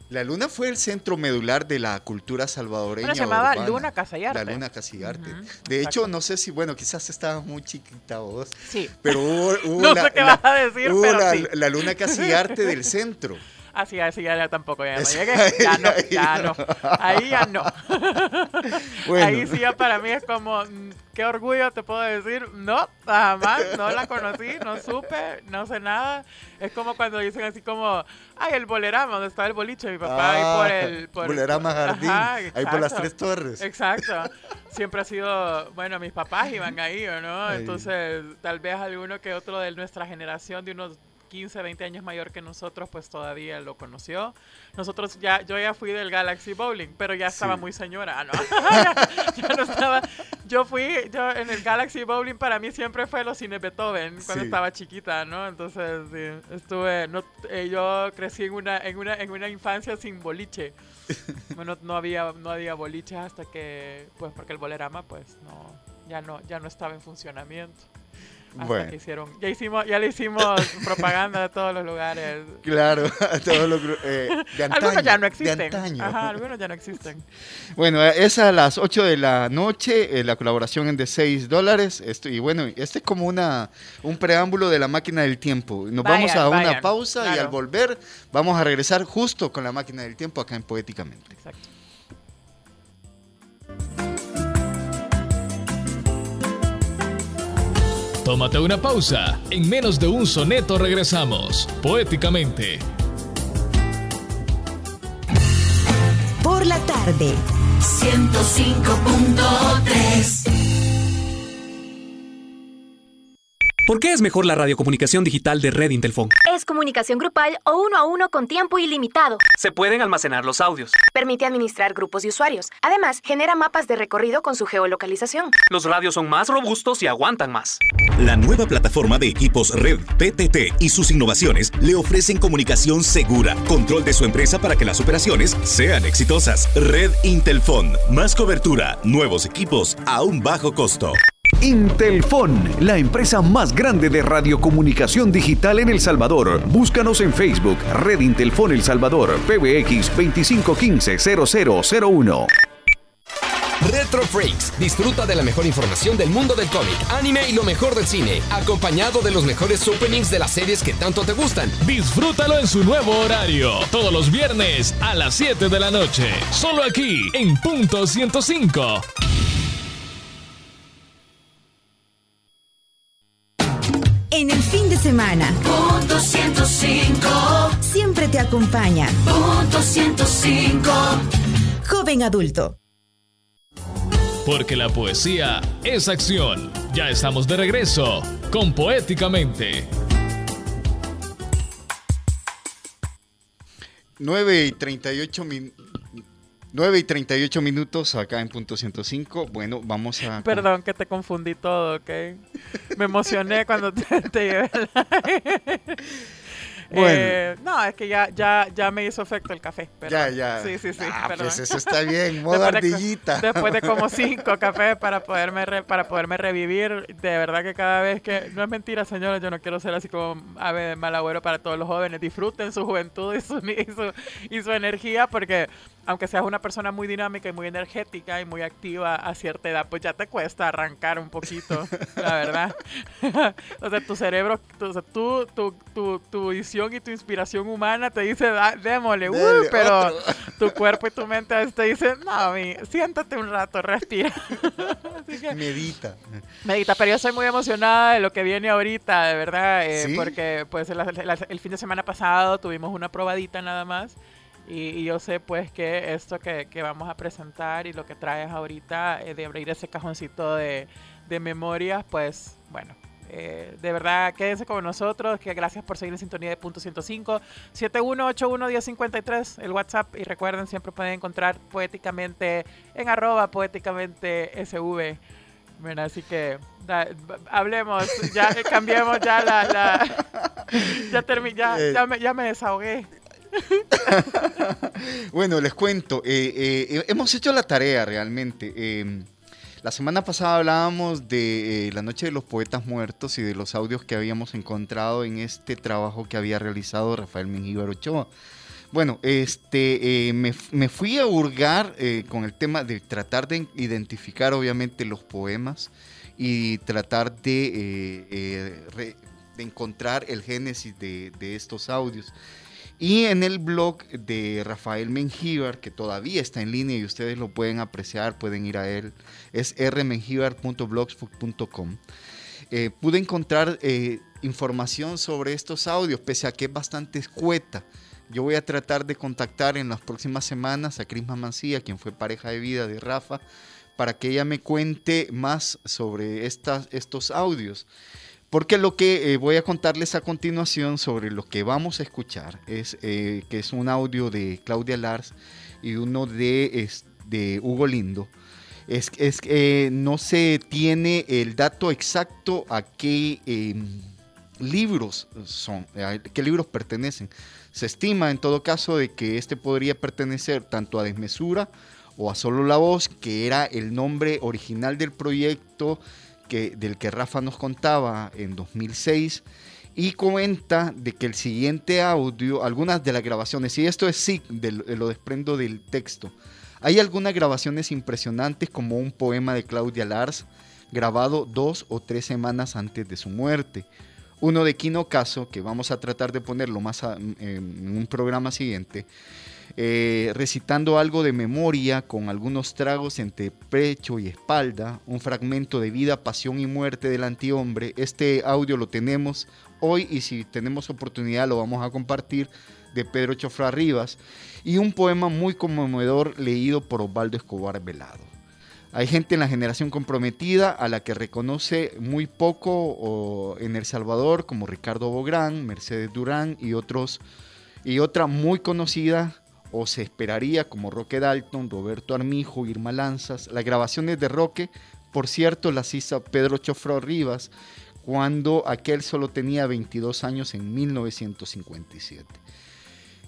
la luna fue el centro medular de la cultura salvadoreña. se llamaba Luna Casillarte. La Luna Casillarte. de hecho, no sé si, bueno, quizás estaba muy chiquita vos. Sí. Pero hubo, no sé qué vas a decir, pero la, sí. la Luna Casillarte del centro. Así, así ya, tampoco, ya no llegué. Ya no, ya no. Ahí ya no. Ahí sí ya para mí es como, mm, qué orgullo te puedo decir. No, jamás, no la conocí, no supe, no sé nada. Es como cuando dicen así como, ay, el bolerama, donde estaba el boliche, mi papá, ahí por ah, el... Por bolerama Jardín, ahí por las tres torres. Exacto. Siempre ha sido, bueno, mis papás iban ahí, ¿no? Entonces, tal vez alguno que otro de nuestra generación, de unos 15, 20 años mayor que nosotros, pues todavía lo conoció. Nosotros ya, yo ya fui del Galaxy Bowling, pero ya estaba muy señora, ¿no? ya, no estaba. Yo fui, yo en el Galaxy Bowling para mí siempre fue los cines Beethoven cuando estaba chiquita, ¿no? Entonces, sí, estuve, no, eh, yo crecí en una, en una, en una infancia sin boliche. bueno, no había, no había boliches hasta que, pues, porque el bolerama, pues, no, ya no, ya no estaba en funcionamiento bueno. hicieron, ya hicimos, ya le hicimos propaganda a todos los lugares. Claro, a todos los eh, Algunos ya no existen. Ajá, algunos ya no existen. Bueno, es a las 8 de la noche, eh, la colaboración es de 6 dólares. Esto, y bueno, este es como una un preámbulo de la máquina del tiempo. Nos vamos a una pausa y al volver vamos a regresar justo con la máquina del tiempo acá en Poéticamente. Exacto. Tómate una pausa. En menos de un soneto regresamos. Poéticamente. Por la tarde. 105.3 ¿Por qué es mejor la radiocomunicación digital de Red Intelfon? Es comunicación grupal o uno a uno con tiempo ilimitado. Se pueden almacenar los audios. Permite administrar grupos de usuarios. Además, genera mapas de recorrido con su geolocalización. Los radios son más robustos y aguantan más. La nueva plataforma de equipos Red PTT y sus innovaciones le ofrecen comunicación segura, control de su empresa para que las operaciones sean exitosas. Red Intelfon, más cobertura, nuevos equipos a un bajo costo. Intelfon, la empresa más grande de radiocomunicación digital en El Salvador. Búscanos en Facebook, Red Intelfon El Salvador, PBX 2515-0001. Retro Freaks. Disfruta de la mejor información del mundo del cómic, anime y lo mejor del cine, acompañado de los mejores openings de las series que tanto te gustan. Disfrútalo en su nuevo horario, todos los viernes a las 7 de la noche, solo aquí en Punto 105. En el fin de semana. Punto 105. Siempre te acompaña. Punto 105. Joven adulto. Porque la poesía es acción. Ya estamos de regreso con Poéticamente. 9 y 38 minutos 9 y 38 minutos acá en punto 105. Bueno, vamos a... Perdón que te confundí todo, ¿ok? Me emocioné cuando te, te llevé Eh, no, es que ya, ya, ya me hizo efecto el café. ya, ya. Sí, sí, sí. Ah, pues eso está bien, modo después ardillita. De, después de como cinco cafés para poderme, para poderme revivir. De verdad que cada vez que... No es mentira, señores, yo no quiero ser así como ave de mal agüero para todos los jóvenes. Disfruten su juventud y su, y su, y su energía porque aunque seas una persona muy dinámica y muy energética y muy activa a cierta edad, pues ya te cuesta arrancar un poquito, la verdad. o sea, tu cerebro, tu, tu, tu, tu, visión y tu inspiración humana te dice, démosle, uh, pero tu cuerpo y tu mente te dicen, no, mi, siéntate un rato, respira. medita. Medita, pero yo soy muy emocionada de lo que viene ahorita, de verdad, eh, porque pues el, el fin de semana pasado tuvimos una probadita nada más. Y, yo sé pues que esto que, vamos a presentar y lo que traes ahorita eh, de abrir ese cajoncito de, de memorias, pues bueno, eh, de verdad quédense con nosotros, que gracias por seguir en sintonía de punto 105 7181 el WhatsApp y recuerden siempre pueden encontrar poéticamente en arroba poéticamente sv. Bueno, así que hablemos, ya cambiemos ya la, ya, ya, eh. ya, me, ya me desahogué. bueno, les cuento, eh, eh, hemos hecho la tarea realmente. Em, la semana pasada hablábamos de eh, la Noche de los Poetas Muertos y de los audios que habíamos encontrado en este trabajo que había realizado Rafael Mengíbar Ochoa. Bueno, este, me, fui a hurgar con el tema de tratar de identificar obviamente los poemas y tratar de, encontrar el génesis de estos audios. Y en el blog de Rafael Mengíbar, que todavía está en línea y ustedes lo pueden apreciar, pueden ir a él, es rmengibar.blogspot.com. Eh, pude encontrar eh, información sobre estos audios, pese a que es bastante escueta. Yo voy a tratar de contactar en las próximas semanas a Crisma Mancía, quien fue pareja de vida de Rafa, para que ella me cuente más sobre estos audios. Porque lo que eh, voy a contarles a continuación sobre lo que vamos a escuchar es eh, que es un audio de Claudia Lars y uno de, de Hugo Lindo. Es, es que no se tiene el dato exacto a qué em, libros son, a qué libros pertenecen. Se estima en todo caso de que este podría pertenecer tanto a Desmesura o a Solo la Voz, que era el nombre original del proyecto del que Rafa nos contaba en 2006 y comenta de que el siguiente audio, algunas de las grabaciones, y esto es sí, lo desprendo del texto, hay algunas grabaciones impresionantes como un poema de Claudia Lars grabado dos o tres semanas antes de su muerte. Uno de Kino Caso, que vamos a tratar de ponerlo más en un programa siguiente, eh, recitando algo de memoria con algunos tragos entre pecho y espalda, un fragmento de vida, pasión y muerte del antihombre. Este audio lo tenemos hoy y si tenemos oportunidad lo vamos a compartir de Pedro Chofra Rivas y un poema muy conmovedor leído por Osvaldo Escobar Velado. Hay gente en la generación comprometida a la que reconoce muy poco en El Salvador, como Ricardo Bográn, Mercedes Durán y otros, y otra muy conocida o se esperaría como Roque Dalton, Roberto Armijo, Irma Lanzas. Las grabaciones de Roque, por cierto, las hizo Pedro Chofro Rivas cuando aquel solo tenía 22 años en 1957.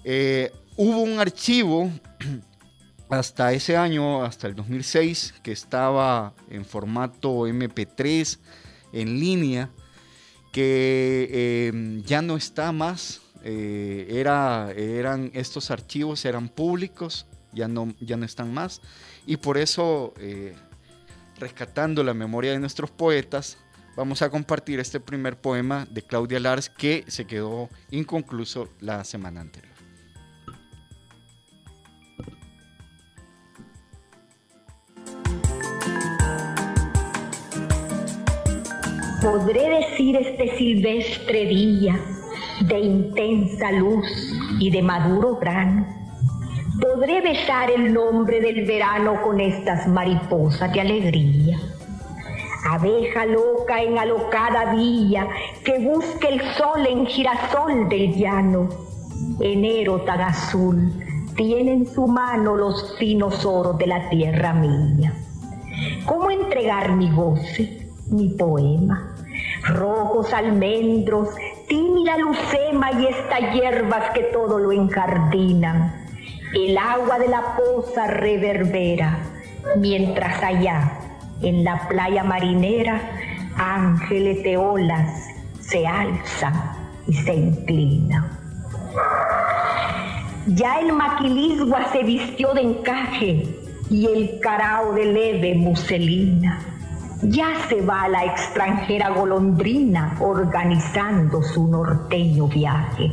Eh, hubo un archivo hasta ese año, hasta el 2006, que estaba en formato MP3 en línea, que eh, ya no está más eh, era, eran, estos archivos eran públicos, ya no, ya no están más, y por eso, eh, rescatando la memoria de nuestros poetas, vamos a compartir este primer poema de Claudia Lars que se quedó inconcluso la semana anterior. Podré decir este silvestre día de intensa luz y de maduro grano. Podré besar el nombre del verano con estas mariposas de alegría. Abeja loca en alocada villa que busque el sol en girasol del llano. Enero tan azul tiene en su mano los finos oros de la tierra mía. ¿Cómo entregar mi goce, mi poema? Rojos almendros tímida lucema y estas hierbas que todo lo enjardinan. El agua de la poza reverbera, mientras allá, en la playa marinera, ángeles de olas se alzan y se inclinan. Ya el maquilisgua se vistió de encaje y el carao de leve muselina. Ya se va la extranjera golondrina organizando su norteño viaje.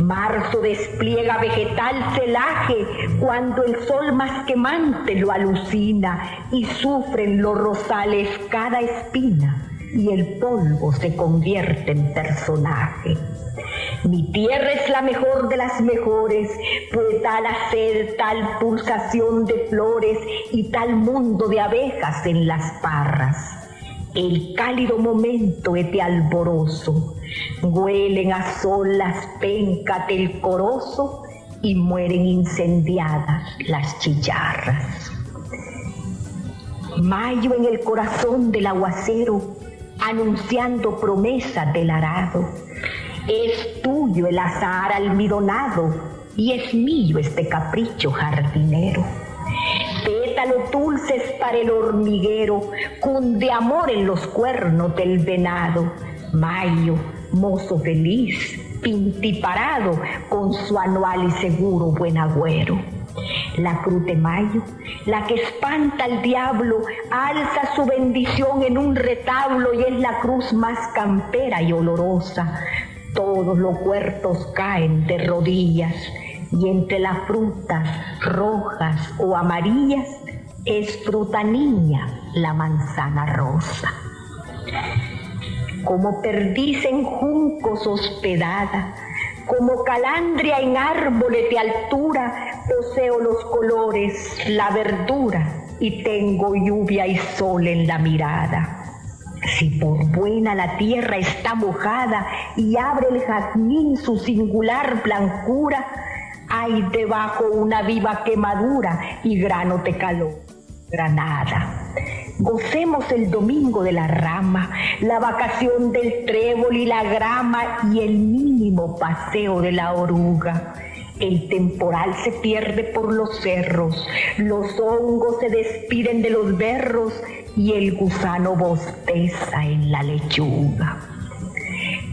Marzo despliega vegetal celaje cuando el sol más quemante lo alucina y sufren los rosales cada espina y el polvo se convierte en personaje. Mi tierra es la mejor de las mejores, pues tal hacer, tal pulsación de flores y tal mundo de abejas en las parras. El cálido momento es de alboroso, huelen a sol las pencas del corozo y mueren incendiadas las chicharras. Mayo en el corazón del aguacero, anunciando promesas del arado. Es tuyo el azar almidonado y es mío este capricho jardinero. Pétalos dulces para el hormiguero, cunde amor en los cuernos del venado. Mayo, mozo feliz, pintiparado con su anual y seguro buen agüero. La cruz de mayo, la que espanta al diablo, alza su bendición en un retablo y es la cruz más campera y olorosa. Todos los huertos caen de rodillas y entre las frutas rojas o amarillas es fruta niña la manzana rosa. Como perdiz en juncos hospedada, como calandria en árboles de altura, poseo los colores, la verdura y tengo lluvia y sol en la mirada. Si por buena la tierra está mojada y abre el jazmín su singular blancura, hay debajo una viva quemadura y grano de calor. Granada. Gocemos el domingo de la rama, la vacación del trébol y la grama y el mínimo paseo de la oruga. El temporal se pierde por los cerros, los hongos se despiden de los berros y el gusano bosteza en la lechuga.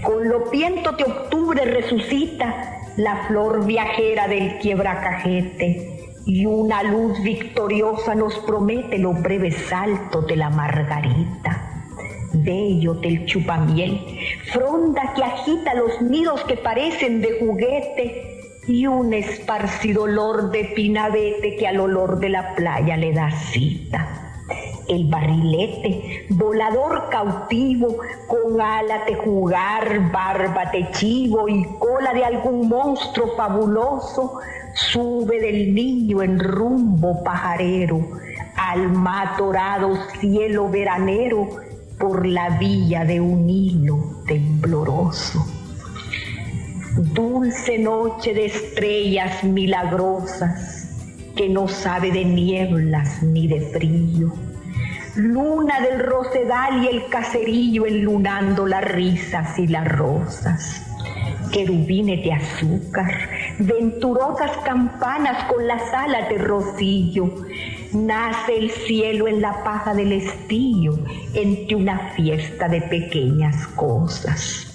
Con los vientos de octubre resucita la flor viajera del quiebracajete y una luz victoriosa nos promete los breves saltos de la margarita. Bello del chupamiel, fronda que agita los nidos que parecen de juguete y un esparcido olor de pinabete que al olor de la playa le da cita el barrilete, volador cautivo, con ala de jugar, barba de chivo y cola de algún monstruo fabuloso, sube del niño en rumbo pajarero, al matorado cielo veranero, por la villa de un hilo tembloroso. Dulce noche de estrellas milagrosas, que no sabe de nieblas ni de frío luna del rosedal y el caserillo enlunando las risas y las rosas. Querubines de azúcar, venturosas campanas con las alas de rocío. Nace el cielo en la paja del estío, entre una fiesta de pequeñas cosas.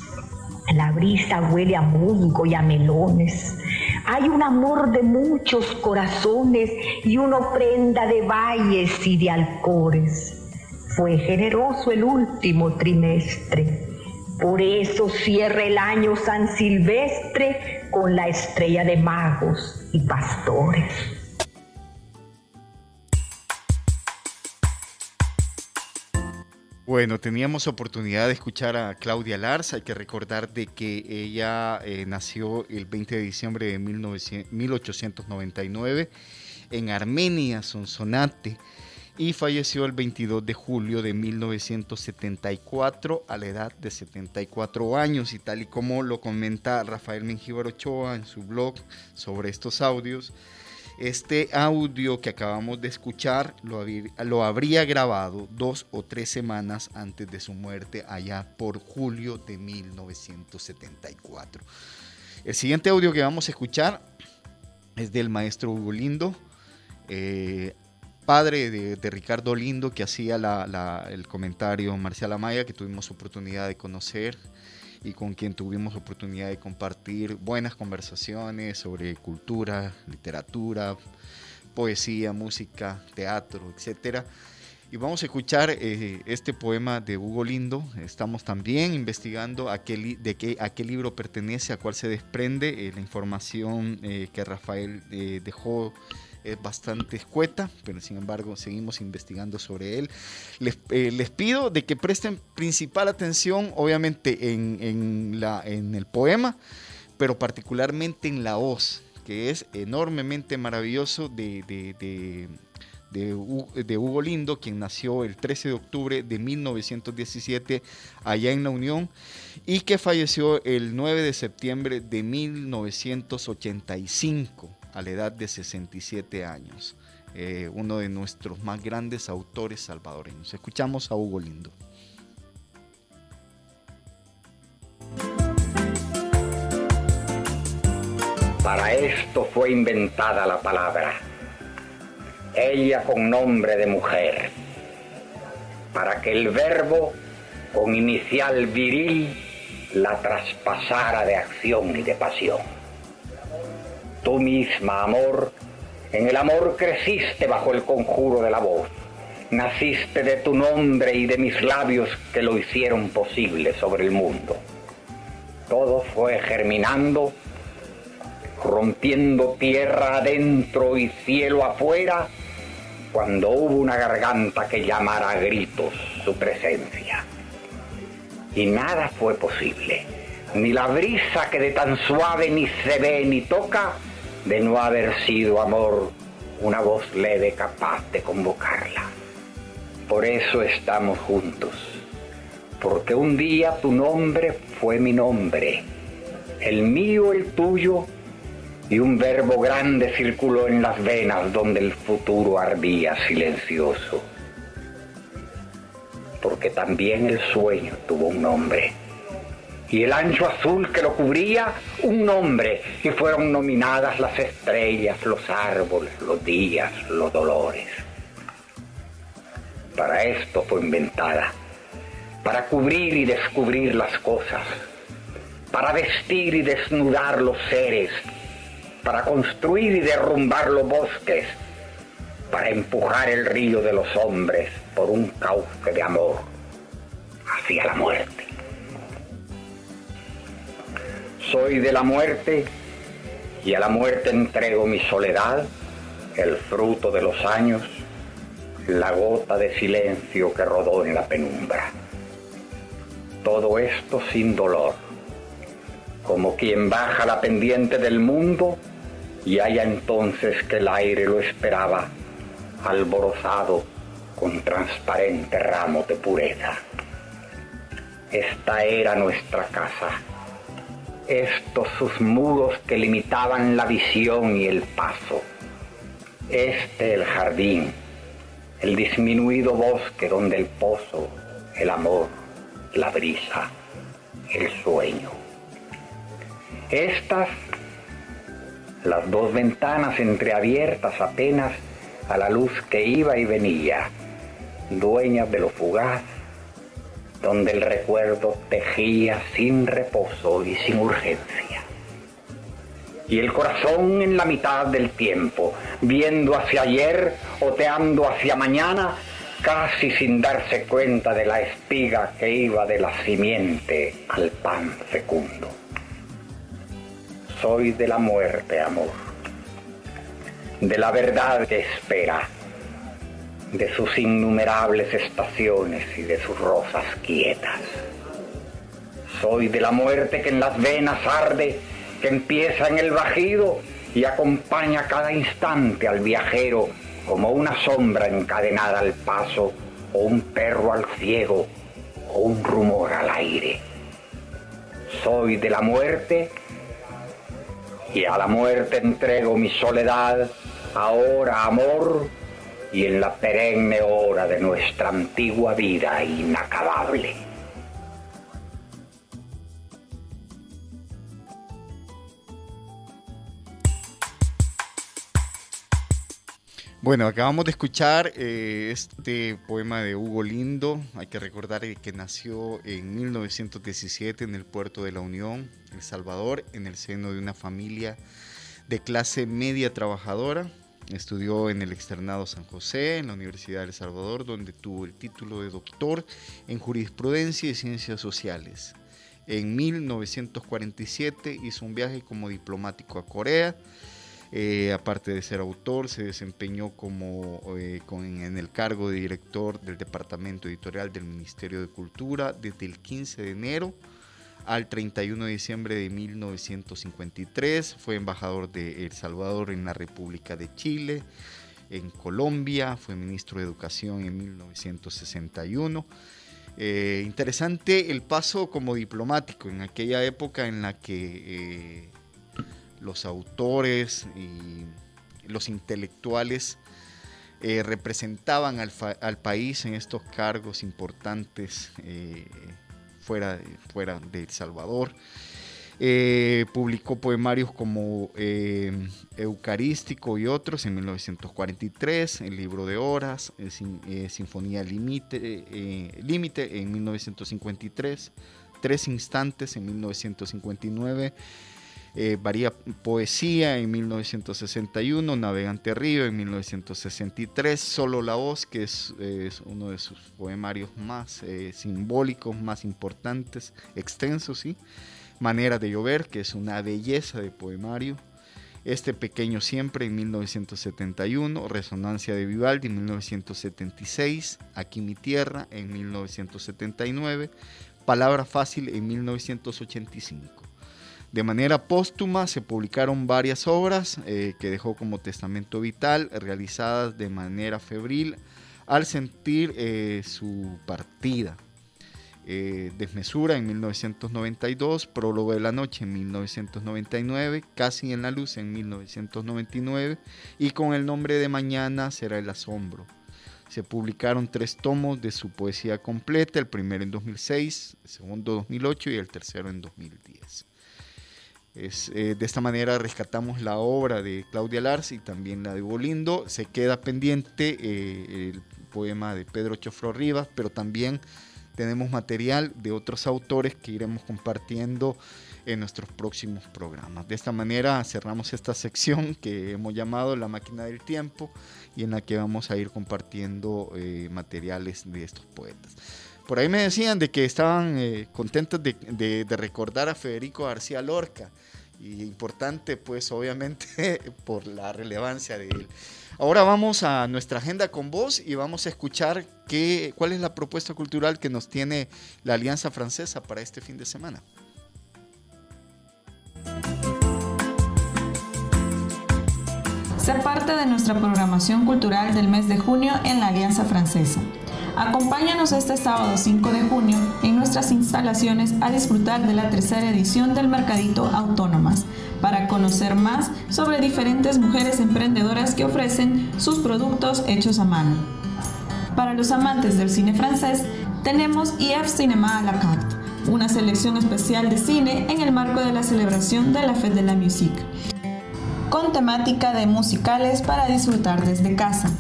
La brisa huele a musgo y a melones. Hay un amor de muchos corazones y una ofrenda de valles y de alcores. Fue generoso el último trimestre. Por eso cierra el año San Silvestre con la estrella de magos y pastores. Bueno, teníamos oportunidad de escuchar a Claudia Lars. Hay que recordar de que ella eh, nació el 20 de diciembre de 1899 en Armenia, Sonsonate, y falleció el 22 de julio de 1974 a la edad de 74 años. Y tal y como lo comenta Rafael Mengíbar Ochoa en su blog sobre estos audios, Este audio que acabamos de escuchar lo, habría grabado dos o tres semanas antes de su muerte, allá por julio de 1974. El siguiente audio que vamos a escuchar es del maestro Hugo Lindo, eh, padre de, Ricardo Lindo, que hacía el comentario Marcial Amaya, que tuvimos oportunidad de conocer y con quien tuvimos oportunidad de compartir buenas conversaciones sobre cultura, literatura, poesía, música, teatro, etc. Y vamos a escuchar eh, este poema de Hugo Lindo. Estamos también investigando a qué, de qué, libro pertenece, a cuál se desprende. Eh, la información eh, que Rafael dejó es bastante escueta, pero sin embargo seguimos investigando sobre él. Les, eh, pido de que presten principal atención, obviamente, en, el poema, pero particularmente en la voz, que es enormemente maravilloso de, de Hugo Lindo, quien nació el 13 de octubre de 1917 allá en la Unión y que falleció el 9 de septiembre de 1985 a la edad de 67 años, eh, uno de nuestros más grandes autores salvadoreños. Escuchamos a Hugo Lindo. Para esto fue inventada la palabra, ella con nombre de mujer, para que el verbo con inicial viril la traspasara de acción y de pasión Tú misma, amor, en el amor creciste bajo el conjuro de la voz. Naciste de tu nombre y de mis labios que lo hicieron posible sobre el mundo. Todo fue germinando, rompiendo tierra adentro y cielo afuera, cuando hubo una garganta que llamara a gritos su presencia. Y nada fue posible, ni la brisa que de tan suave ni se ve ni toca, de no haber sido amor una voz leve capaz de convocarla. Por eso estamos juntos, porque un día tu nombre fue mi nombre, el mío el tuyo, y un verbo grande circuló en las venas donde el futuro ardía silencioso. Porque también el sueño tuvo un nombre y el ancho azul que lo cubría un nombre y fueron nominadas las estrellas, los árboles, los días, los dolores. Para esto fue inventada, para cubrir y descubrir las cosas, para vestir y desnudar los seres, para construir y derrumbar los bosques, para empujar el río de los hombres por un cauce de amor hacia la muerte. Soy de la muerte y a la muerte entrego mi soledad, el fruto de los años, la gota de silencio que rodó en la penumbra. Todo esto sin dolor, como quien baja la pendiente del mundo y haya entonces que el aire lo esperaba, alborozado con transparente ramo de pureza. Esta era nuestra casa estos sus muros que limitaban la visión y el paso. Este el jardín, el disminuido bosque donde el pozo, el amor, la brisa, el sueño. Estas, las dos ventanas entreabiertas apenas a la luz que iba y venía, dueñas de lo fugaz donde el recuerdo tejía sin reposo y sin urgencia. Y el corazón en la mitad del tiempo, viendo hacia ayer, oteando hacia mañana, casi sin darse cuenta de la espiga que iba de la simiente al pan fecundo. Soy de la muerte, amor, de la verdad que espera de sus innumerables estaciones y de sus rosas quietas. Soy de la muerte que en las venas arde, que empieza en el bajido y acompaña cada instante al viajero como una sombra encadenada al paso o un perro al ciego o un rumor al aire. Soy de la muerte y a la muerte entrego mi soledad ahora amor y en la perenne hora de nuestra antigua vida inacabable. Bueno, acabamos de escuchar eh, este poema de Hugo Lindo. Hay que recordar que nació en 1917 en el puerto de la Unión, El Salvador, en el seno de una familia de clase media trabajadora. Estudió en el externado San José, en la Universidad de El Salvador, donde tuvo el título de doctor en jurisprudencia y ciencias sociales. En 1947 hizo un viaje como diplomático a Corea eh, aparte de ser autor, se desempeñó como, eh, en el cargo de director del Departamento Editorial del Ministerio de Cultura desde el 15 de enero al 31 de diciembre de 1953. Fue embajador de El Salvador en la República de Chile, en Colombia, fue ministro de Educación en 1961. Eh, interesante el paso como diplomático en aquella época en la que los autores y los intelectuales eh, representaban al, país en estos cargos importantes eh, fuera, fuera de El Salvador. Eh, publicó poemarios como Eucarístico y otros en 1943, el libro de horas, Sinfonía Límite en 1953, Tres Instantes en 1959 eh, varía Poesía en 1961, Navegante Río en 1963, Solo la voz, que es, uno de sus poemarios más eh, simbólicos, más importantes, extensos, ¿sí? Manera de llover, que es una belleza de poemario. Este pequeño siempre en 1971, Resonancia de Vivaldi en 1976, Aquí mi tierra en 1979, Palabra fácil en 1985. De manera póstuma se publicaron varias obras eh, que dejó como testamento vital, realizadas de manera febril al sentir eh, su partida. Eh, Desmesura en 1992, Prólogo de la Noche en 1999, Casi en la Luz en 1999 y con el nombre de Mañana será el asombro. Se publicaron tres tomos de su poesía completa, el primero en 2006, el segundo en 2008 y el tercero en 2010. Eh, de esta manera rescatamos la obra de Claudia Lars y también la de Bolindo. Se queda pendiente eh, el poema de Pedro Chofro Rivas, pero también tenemos material de otros autores que iremos compartiendo en nuestros próximos programas. De esta manera cerramos esta sección que hemos llamado La máquina del tiempo y en la que vamos a ir compartiendo eh, materiales de estos poetas. Por ahí me decían de que estaban contentos de recordar a Federico García Lorca y importante pues obviamente por la relevancia de él. Ahora vamos a nuestra agenda con vos y vamos a escuchar qué, cuál es la propuesta cultural que nos tiene la Alianza Francesa para este fin de semana. Ser parte de nuestra programación cultural del mes de junio en la Alianza Francesa. Acompáñanos este sábado 5 de junio en nuestras instalaciones a disfrutar de la tercera edición del Mercadito Autónomas para conocer más sobre diferentes mujeres emprendedoras que ofrecen sus productos hechos a mano. Para los amantes del cine francés, tenemos IF Cinema à la carte, una selección especial de cine en el marco de la celebración de la Fête de la Musique, con temática de musicales para disfrutar desde casa.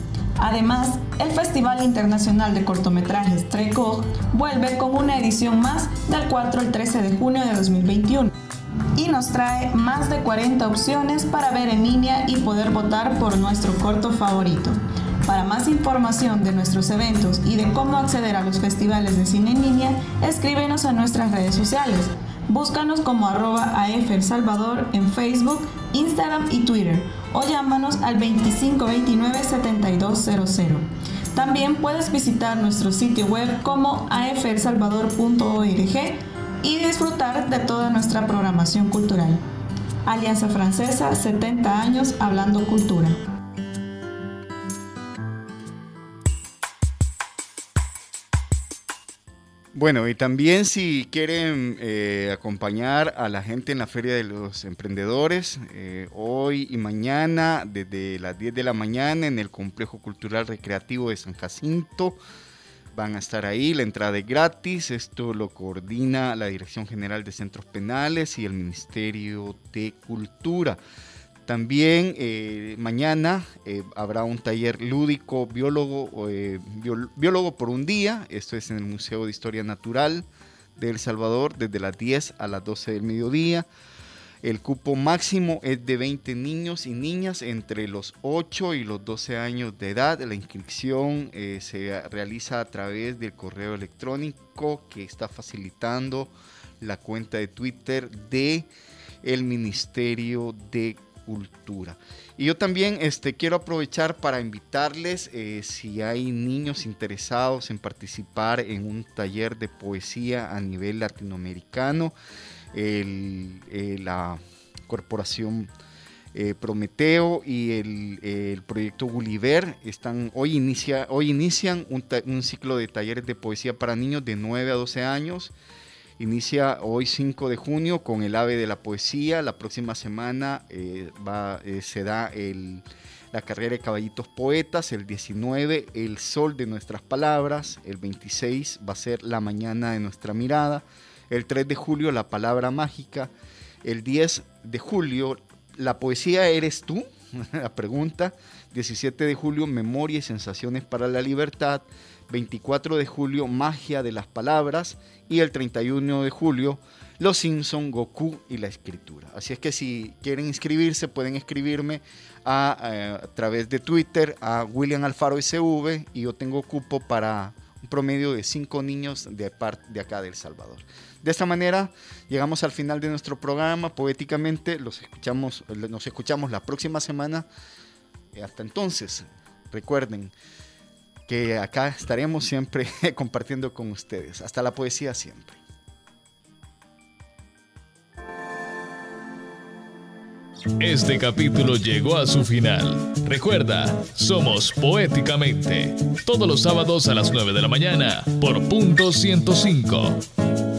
Además, el Festival Internacional de Cortometrajes Trecor vuelve con una edición más del 4 al 13 de junio de 2021 y nos trae más de 40 opciones para ver en línea y poder votar por nuestro corto favorito. Para más información de nuestros eventos y de cómo acceder a los festivales de cine en línea, escríbenos a nuestras redes sociales. Búscanos como arroba Salvador en Facebook, Instagram y Twitter o llámanos al 2529-7200. También puedes visitar nuestro sitio web como aflsalvador.org y disfrutar de toda nuestra programación cultural. Alianza Francesa, 70 años hablando cultura. Bueno, y también si quieren eh, acompañar a la gente en la Feria de los Emprendedores, eh, hoy y mañana, desde las 10 de la mañana, en el Complejo Cultural Recreativo de San Jacinto, van a estar ahí, la entrada es gratis, esto lo coordina la Dirección General de Centros Penales y el Ministerio de Cultura. También eh, mañana eh, habrá un taller lúdico biólogo, eh, biólogo por un día. Esto es en el Museo de Historia Natural de El Salvador desde las 10 a las 12 del mediodía. El cupo máximo es de 20 niños y niñas entre los 8 y los 12 años de edad. La inscripción se realiza a través del correo electrónico que está facilitando la cuenta de Twitter de el Ministerio de cultura. Y yo también este, quiero aprovechar para invitarles, eh, si hay niños interesados en participar en un taller de poesía a nivel latinoamericano, eh, la corporación eh, Prometeo y el, proyecto Gulliver están, hoy, inicia, hoy inician un, un ciclo de talleres de poesía para niños de 9 a 12 años Inicia hoy 5 de junio con el ave de la poesía. La próxima semana eh, va, eh, se da la carrera de caballitos poetas. El 19, el sol de nuestras palabras. El 26 va a ser la mañana de nuestra mirada. El 3 de julio, la palabra mágica. El 10 de julio, la poesía eres tú. la pregunta. 17 de julio, memoria y sensaciones para la libertad. 24 de julio, Magia de las Palabras y el 31 de julio, Los Simpson, Goku y la Escritura. Así es que si quieren inscribirse, pueden escribirme a, eh, través de Twitter a William Alfaro SV y yo tengo cupo para un promedio de 5 niños de, de acá del Salvador. De esta manera llegamos al final de nuestro programa. Poéticamente los escuchamos, nos escuchamos la próxima semana. Hasta entonces, recuerden, que acá estaremos siempre compartiendo con ustedes. Hasta la poesía siempre. Este capítulo llegó a su final. Recuerda, somos Poéticamente, todos los sábados a las 9 de la mañana por punto 105.